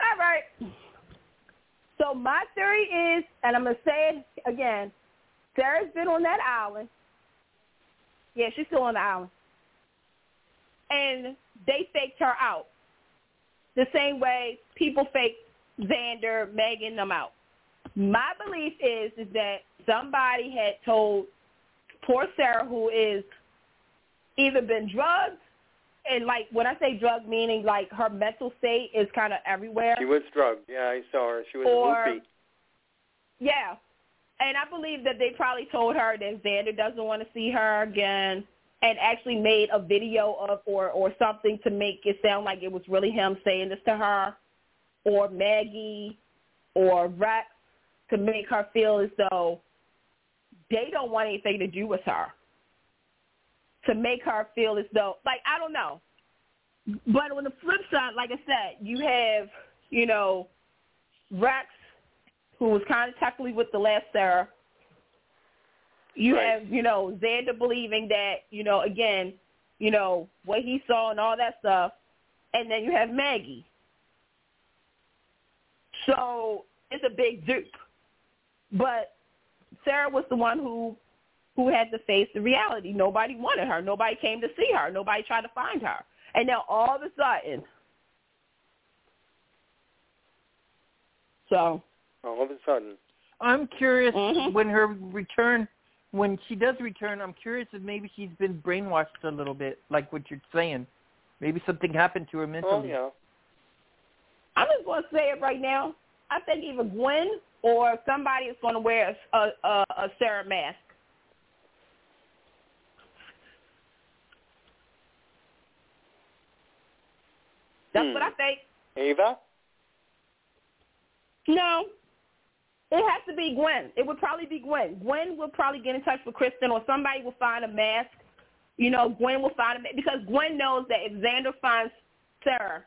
All right. So my theory is, and I'm gonna say it again, Sarah's been on that island. Yeah, she's still on the island. And they faked her out. The same way people fake Xander, Megan them out. My belief is is that somebody had told poor Sarah who is either been drugged and like when I say drug meaning like her mental state is kind of everywhere. She was drugged. Yeah, I saw her. She was Or- loopy. Yeah. And I believe that they probably told her that Xander doesn't want to see her again and actually made a video of or or something to make it sound like it was really him saying this to her. or Maggie or Rex to make her feel as though they don't want anything to do with her. To make her feel as though, like, I don't know. But on the flip side, like I said, you have, you know, Rex, who was kind of technically with the last Sarah. You Right. have, you know, Xander believing that, you know, again, you know, what he saw and all that stuff. And then you have Maggie. So it's a big dupe. But Sarah was the one who who had to face the reality. Nobody wanted her. Nobody came to see her. Nobody tried to find her. And now all of a sudden, so All of a sudden. I'm curious Mhm. when her return, when she does return, I'm curious if maybe she's been brainwashed a little bit, like what you're saying. Maybe something happened to her Oh mentally. yeah. I'm just going to say it right now. I think either Gwen or somebody is going to wear a, a, a, a Sarah mask. That's Hmm. what I think. Ava? No. It has to be Gwen. It would probably be Gwen. Gwen will probably get in touch with Kristen or somebody will find a mask. You know, Gwen will find a mask because Gwen knows that if Xander finds Sarah,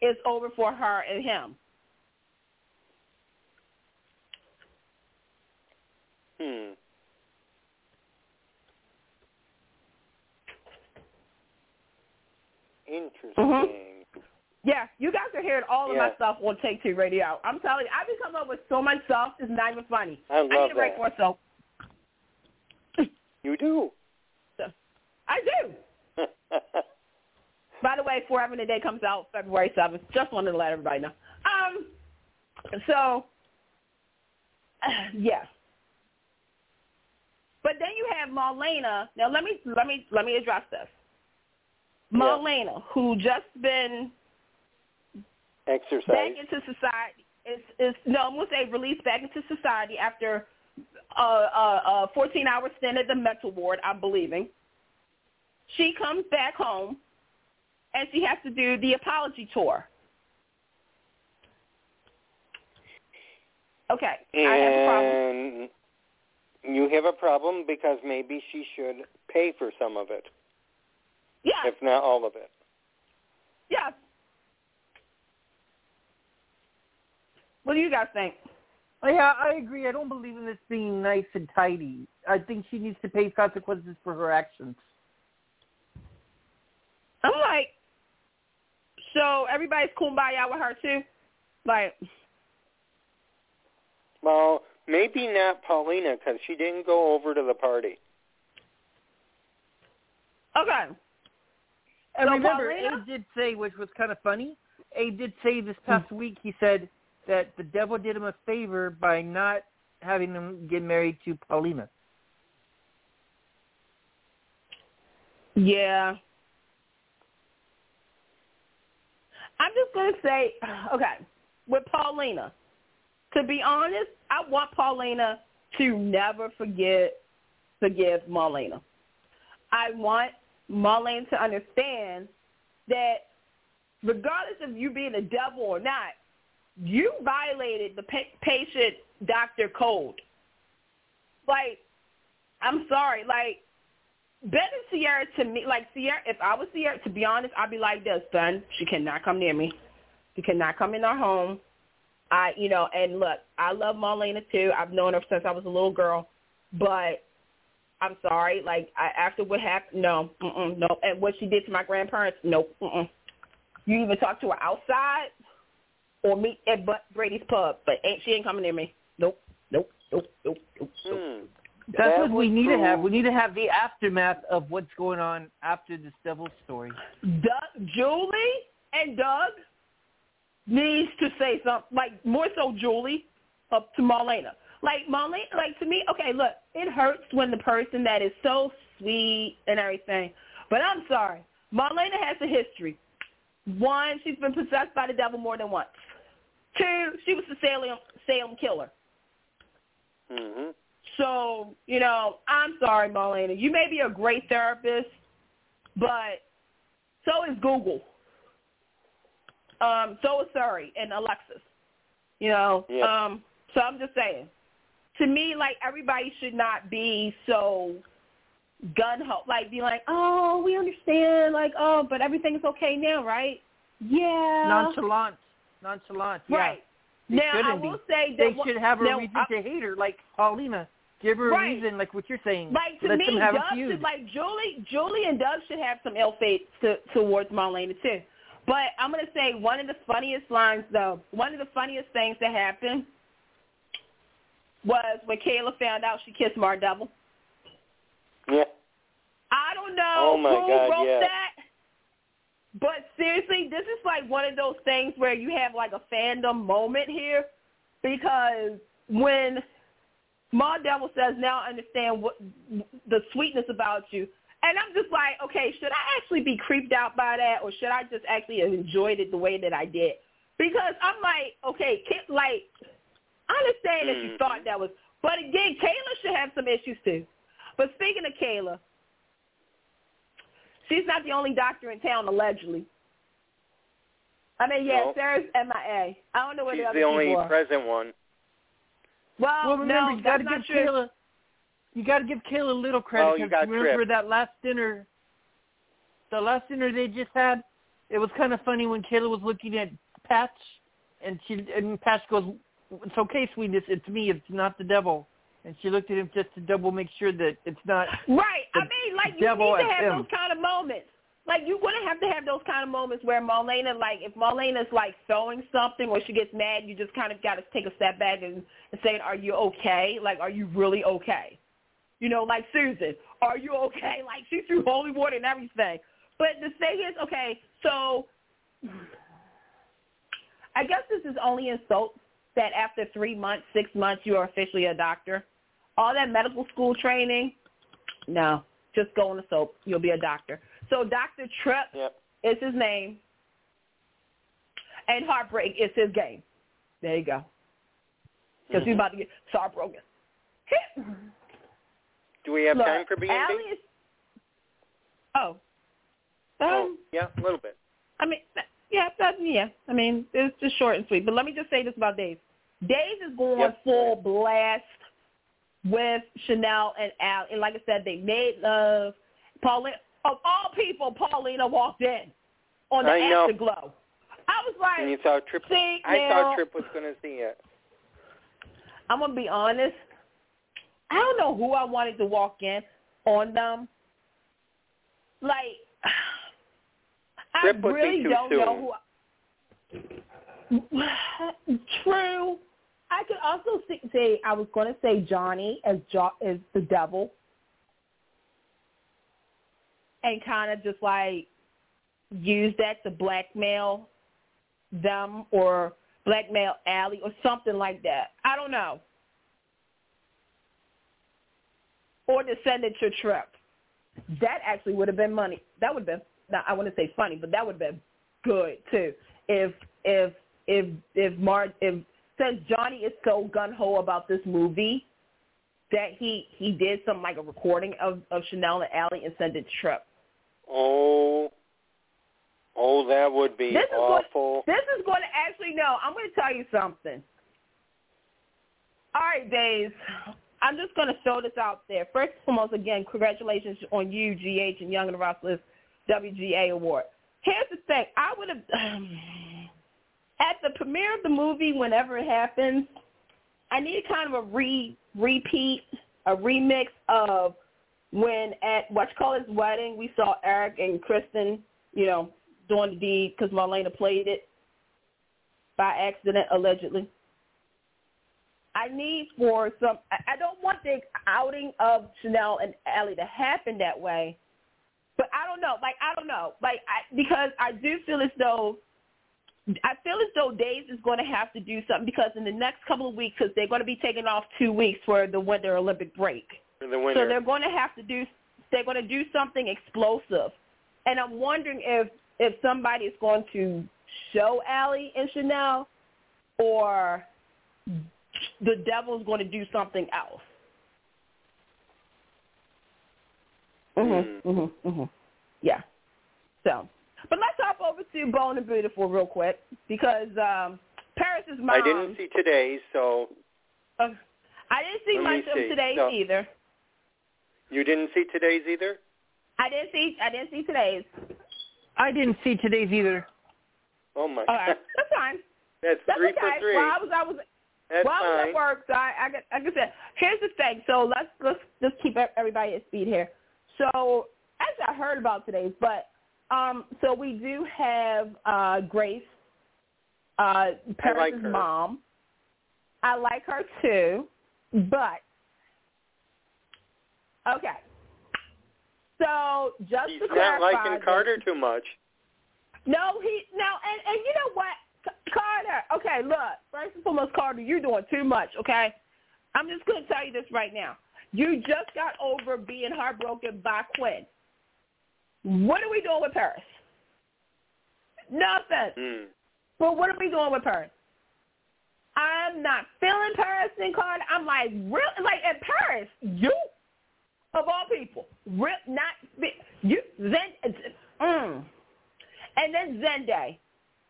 it's over for her and him. Hmm. Interesting. Yeah, you guys are hearing all of my Yeah. stuff on Take Two Radio. I'm telling you, I've been coming up with so much stuff. It's not even funny. I love need a break for myself. You do. <laughs> I do. <laughs> By the way, Forever and a Day comes out February 7th. Just wanted to let everybody know. Um, so, <sighs> yeah. But then you have Marlena. Now let me let me let me address this. Yeah. Marlena, who just been Exercise. back into society is is no, I'm gonna say released back into society after a, a, a 14 hour stint at the mental ward. I'm believing. She comes back home, and she has to do the apology tour. Okay, I have a problem. And you have a problem because maybe she should pay for some of it, Yeah, if not all of it. yeah. What do you guys think? Oh, yeah, I agree. I don't believe in this being nice and tidy. I think she needs to pay consequences for her actions. I'm like, so everybody's kumbaya with her too. Like, Well, maybe not Paulina because she didn't go over to the party. okay, And So remember, Paulina- Abe did say, which was kind of funny, Abe did say this past week, he said that the devil did him a favor by not having him get married to Paulina. Yeah. I'm just going to say, <sighs> okay, with Paulina, to be honest, I want Paulina to never forget, forgive Marlena. I want Marlena to understand that regardless of you being a devil or not, you violated the pa- patient-doctor code. Like, I'm sorry, like, and Ciara to me, like Ciara, if I was Ciara, to be honest, I'd be like this, son, she cannot come near me. She cannot come in our home. I, you know, and look, I love Marlena too. I've known her since I was a little girl, but I'm sorry, like I, after what happened, no, no, and what she did to my grandparents, nope, mm-mm. You even talk to her outside or meet at But Brady's pub, but ain't she ain't coming near me. Nope, nope, nope, nope, nope. nope. Hmm. That's That what we would need to have. We need to have the aftermath of what's going on after this devil story. Doug, Julie and Doug needs to say something, like more so Julie up to Marlena. Like Marlena, like to me, okay, look, it hurts when the person that is so sweet and everything, but I'm sorry, Marlena has a history. One, she's been possessed by the devil more than once. Two, she was the Salem Salem killer. Mm-hmm. So, you know, I'm sorry, Marlena. You may be a great therapist, but so is Google. Um, so is Suri and Alexis. You know, Yeah. um, so I'm just saying. To me, like everybody should not be so gun ho, like be like, oh, we understand, like, oh, but everything's okay now, right? Yeah. Nonchalant. Nonchalant. Yeah. Right. They now I will be. say that They should have a now, reason I- to hate her, like Paulina. Give her a Right. reason, like what you're saying. Like to Let me, them have Doug a feud. should like Julie, Julie and Doug should have some ill fate to, towards Marlena too. But I'm gonna say one of the funniest lines though, one of the funniest things that happened was when Kayla found out she kissed Mar Devil. Yeah. I don't know Oh, my who God, wrote yeah. that, but seriously, this is like one of those things where you have like a fandom moment here because when Ma Devil says, "Now I understand what the sweetness about you," and I'm just like, okay, should I actually be creeped out by that, or should I just actually have enjoyed it the way that I did? Because I'm like, okay, like I understand that you thought mm-hmm. that was, but again, Kayla should have some issues too. But speaking of Kayla, she's not the only doctor in town, allegedly. I mean, yeah, No. Sarah's MIA. I don't know where She's the other the only people are. present one. well, well, remember, no, you got to that's give not true. Kayla. You got to give Kayla a little credit. Oh, you 'cause got remember tripped. that last dinner, the last dinner they just had. It was kind of funny when Kayla was looking at Patch, and she and Patch goes, "It's okay, sweetness. It's me. It's not the devil." And she looked at him just to double make sure that it's not. Right. I mean, like you need to have him. those kind of moments. Like you're gonna have to have those kind of moments where Marlena, like if Marlena's like throwing something or she gets mad, you just kind of got to take a step back and, and say, "Are you okay? Like, are you really okay?" You know, like Susan, "Are you okay?" Like she threw holy water and everything. But the thing is, okay, so I guess this is only insult that after three months, six months, you are officially a doctor. All that medical school training, no, just go on the soap. You'll be a doctor. So Dr. Tripp Yep. is his name, and Heartbreak is his game. There you go. Because he's Mhm. about to get heartbroken. Do we have Look, time for B&B? is. Oh. Oh, Um, yeah, a little bit. I mean, yeah, that, yeah. I mean, it's just short and sweet. But let me just say this about Days. Days is going Yep. full blast with Chanel and Al. And like I said, they made love. Paulina, of all people, Paulina walked in on the I know. afterglow. I was like, And you thought Tripp? see, I now, thought Tripp was going to see it. I'm gonna be honest. I don't know who I wanted to walk in on them. Like, <sighs> I Tripp be really don't soon. know who. I, <sighs> true. I could also say I was going to say Johnny as jo- as the devil, and kind of just like use that to blackmail them or blackmail Allie or something like that. I don't know. Or to send it to Tripp. That actually would have been money. That would have been. Now, I wouldn't say funny, but that would have been good too. If if if if Mar if since Johnny is so gun ho about this movie that he he did some like a recording of of Chanel and Allie and sent it to Tripp. Oh, oh, that would be This is awful. This is going to actually no. I'm going to tell you something. All right, Days. I'm just going to throw this out there. First and foremost, again, congratulations on you, GH, and Young and the Restless WGA award. Here's the thing. I would have <sighs> um, at the premiere of the movie, whenever it happens, I need kind of a re repeat, a remix of when at what's called his wedding, we saw Eric and Kristen, you know, doing the deed because Marlena played it by accident, allegedly. I need for some. I don't want the outing of Chanel and Allie to happen that way, but I don't know. Like I don't know. Like I, because I do feel as though I feel as though Days is going to have to do something because in the next couple of weeks, because they're going to be taking off two weeks for the Winter Olympic break. For the winner. So they're going to have to do they're going to do something explosive, and I'm wondering if if somebody is going to show Allie and Chanel, or the devil's going to do something else. Mhm. Mhm. Mhm. Yeah. So, But let's hop over to Bold and Beautiful real quick because um, Paris's mom. I didn't see today's, so. Uh, I didn't see much see. of today's So- either. You didn't see today's either? I didn't see. I didn't see today's. I didn't see today's either. Oh my All right, God. that's fine. <laughs> That's That's three okay. for three. Well, I was. I was. That's well, I was fine. at work, so I, I, got- like I said, here's the thing. So let's let's just keep everybody at speed here. So as I heard about today's, but um, so we do have uh, Grace, uh, Paris' her. mom. I like her too, but okay. So just He's to not liking this- Carter too much. no, he no, and and you know what, Carter. Okay, look. First and foremost, Carter, you're doing too much. Okay, I'm just gonna tell you this right now. You just got over being heartbroken by Quinn. What are we doing with Paris? Nothing. Hmm. But what are we doing with Paris? I'm not feeling Paris and Carter. I'm like, real, like at Paris, you of all people, rip not you. then. mm. and then Zende.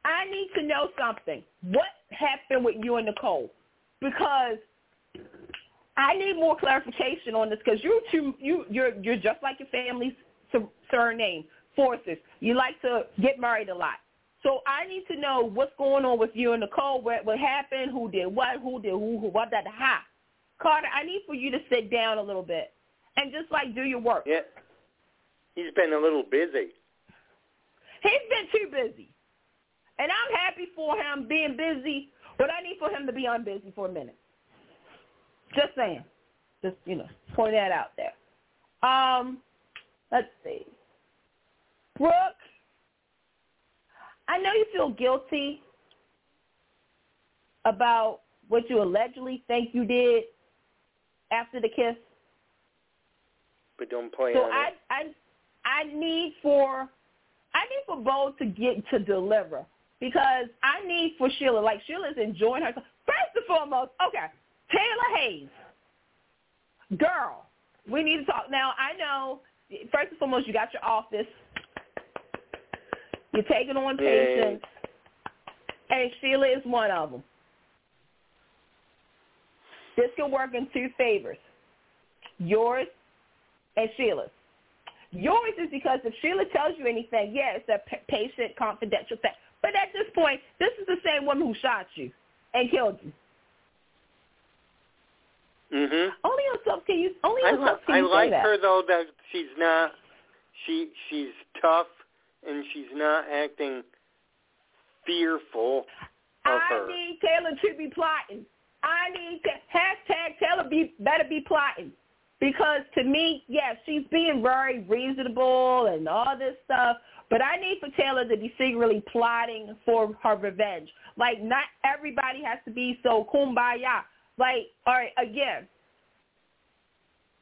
I need to know something. What happened with you and Nicole? Because I need more clarification on this. Because you two, you you're you're just like your family's sur- surname, Forces. You like to get married a lot. So I need to know what's going on with you and Nicole. What what happened? Who did what? Who did who? Who? What? That ha. Carter, I need for you to sit down a little bit and just like do your work. Yeah. He's been a little busy. He's been too busy. And I'm happy for him being busy, but I need for him to be unbusy for a minute. Just saying. Just, you know, point that out there. Um, let's see. Brooke, I know you feel guilty about what you allegedly think you did after the kiss. But don't play So on I, it. I, I need for, I need for Bo to get to deliver because I need for Sheila, like Sheila's enjoying herself. First and foremost, okay, Taylor Hayes, girl, we need to talk. Now I know. First and foremost, you got your office. You're taking on patients, and Sheila is one of them. This can work in two favors. Yours and Sheila's. Yours is because if Sheila tells you anything, yeah, it's a p- patient confidential thing. But at this point, this is the same woman who shot you and killed you. Mhm. Only yourself can you. Only I, yourself li- can I you say like that. her though that she's not she she's tough and she's not acting fearful of I her. need Taylor to be plotting. I need to hashtag Taylor be better be plotting. Because to me, yes, she's being very reasonable and all this stuff, but I need for Taylor to be secretly plotting for her revenge. Like not everybody has to be so kumbaya. Like, all right, again,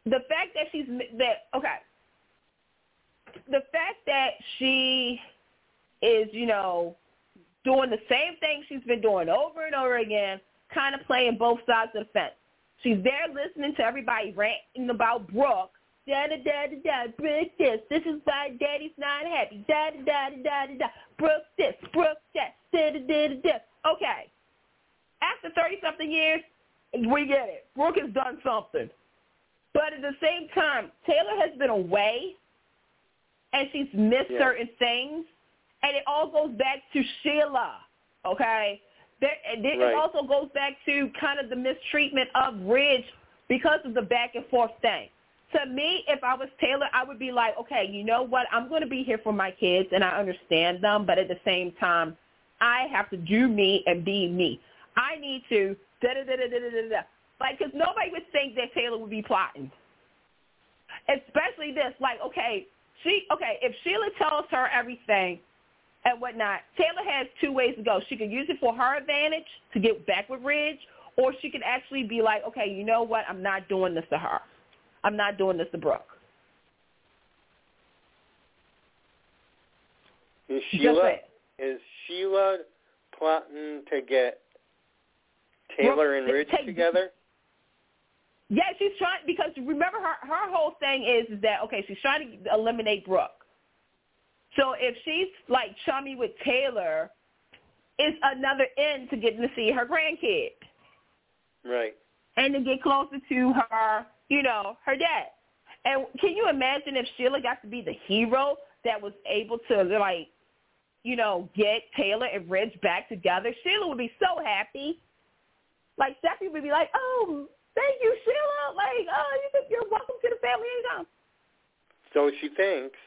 the fact that she's that okay, the fact that she is, you know, doing the same thing she's been doing over and over again, kind of playing both sides of the fence. She's there listening to everybody ranting about Brooke. Da da da da da. Brooke this. This is why Daddy's not happy. Da da da da da da. Brooke this. Brooke that. Da da da da. Okay. After thirty something years, we get it. Brooke has done something. But at the same time, Taylor has been away, and she's missed Yeah. certain things, and it all goes back to Sheila. Okay. There, and then Right. it also goes back to kind of the mistreatment of Ridge because of the back and forth thing. To me, if I was Taylor, I would be like, okay, you know what? I'm going to be here for my kids, and I understand them, but at the same time, I have to do me and be me. I need to da da da da da da da. Like, because nobody would think that Taylor would be plotting, especially this. Like, okay, she okay. If Sheila tells her everything and whatnot, Taylor has two ways to go. She could use it for her advantage to get back with Ridge, or she could actually be like, okay, you know what? I'm not doing this to her. I'm not doing this to Brooke. Is Sheila is Sheila plotting to get Taylor and Brooke, Rich take- together? Yeah, she's trying because remember her her whole thing is, is that okay? She's trying to eliminate Brooke. So if she's like chummy with Taylor, it's another end to getting to see her grandkid. Right. And to get closer to her, you know, her dad. And can you imagine if Sheila got to be the hero that was able to like, you know, get Taylor and Ridge back together? Sheila would be so happy. Like Stephanie would be like, "Oh, thank you, Sheila. Like, oh, you're welcome to the family anytime." So she thinks.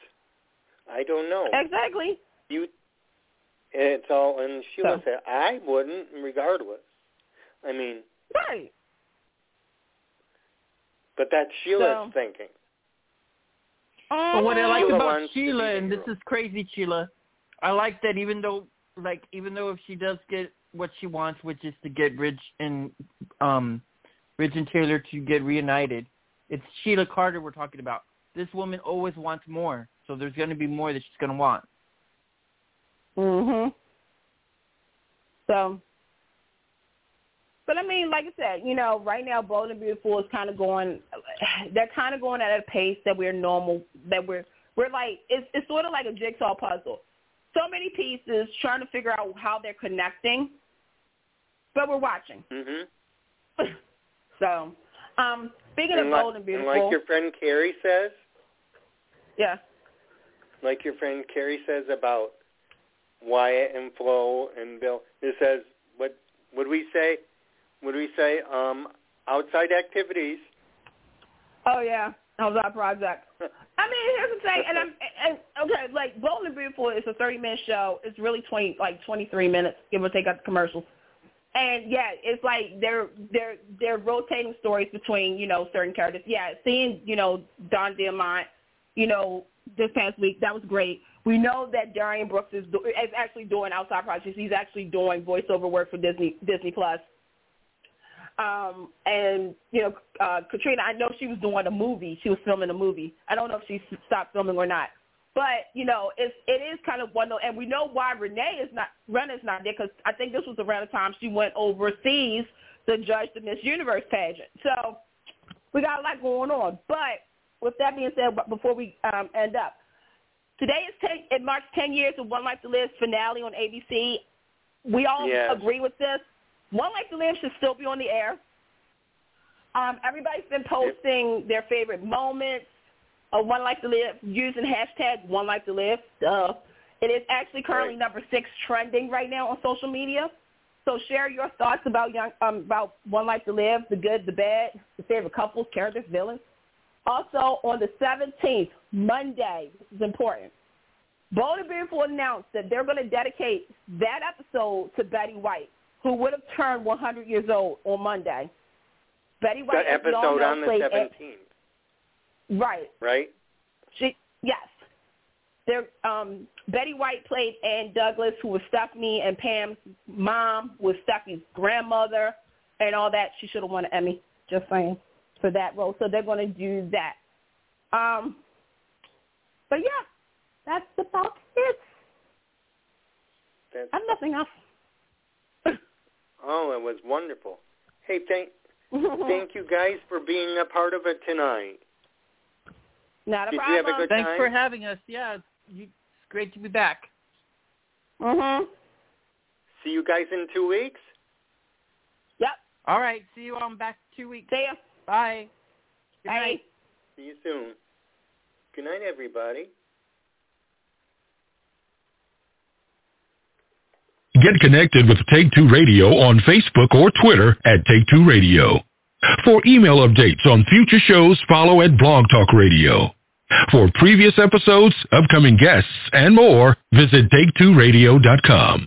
I don't know. Exactly. You. It's all, and Sheila So. said, "I wouldn't, regardless." I mean, Right. but that's Sheila's So- thinking. But what I mm. like Sheila about wants to Sheila, and this is crazy, Sheila, I like that even though, like, even though if she does get what she wants, which is to get Ridge and um, Ridge and Taylor to get reunited, it's Sheila Carter we're talking about. This woman always wants more, so there's going to be more that she's going to want. Mhm. So, but I mean, like I said, you know, right now, Bold and Beautiful is kind of going. They're kind of going at a pace that we're normal. That we're we're like it's it's sort of like a jigsaw puzzle. So many pieces trying to figure out how they're connecting, but we're watching. hmm <laughs> So, um, speaking And, of like, Bold and and like your friend Carrie says, yeah, like your friend Carrie says about Wyatt and Flo and Bill. It says what would we say? Would we say um outside activities? Oh yeah, that project. I mean, here's the thing, and I'm and okay, like Bold and Beautiful is a 30 minute show. It's really 20 like 23 minutes, give or take out the commercials. And yeah, it's like they're they're they're rotating stories between you know certain characters. Yeah, seeing you know Don Diamont, you know this past week that was great. We know that Darin Brooks is do- is actually doing outside projects. He's actually doing voiceover work for Disney Disney Plus. Um, and you know, uh, Katrina, I know she was doing a movie. She was filming a movie. I don't know if she stopped filming or not. But you know, it's it is kind of one, and we know why Renee is not Rena's not there because I think this was around the time she went overseas to judge the Miss Universe pageant. So we got a lot going on. But with that being said, before we um, end up, today is 10, it marks 10 years of One Life to Live finale on ABC. We all Yes. agree with this. One Life to Live should still be on the air. Um, everybody's been posting their favorite moments of One Life to Live using hashtag One Life to Live. It is actually currently Right. number six trending right now on social media. So share your thoughts about young um, about One Life to Live, the good, the bad, the favorite couples, characters, villains. Also on the 17th, Monday, this is important. Bold and Beautiful announced that they're going to dedicate that episode to Betty White, who would have turned 100 years old on Monday. Betty White, The episode on the played seventeenth, right. right? She yes. There, um, Betty White played Ann Douglas, who was Stephanie and Pam's mom, was Stephanie's grandmother, and all that. She should have won an Emmy. Just saying for that role. So they're going to do that. Um, but yeah, that's about it. That's, I have nothing else. Oh, it was wonderful. Hey, thank <laughs> thank you guys for being a part of it tonight. Not a Did you have a good Thanks time? for having us. Yeah, it's, you, it's great to be back. Mhm. See you guys in two weeks. Yep. All right, see you on back two weeks. See ya. Bye. Good Bye. night. See you soon. Good night, everybody. Get connected with Take Two Radio on Facebook or Twitter at Take Two Radio. For email updates on future shows, follow at Blog Talk Radio. For previous episodes, upcoming guests, and more, visit Take2Radio.com.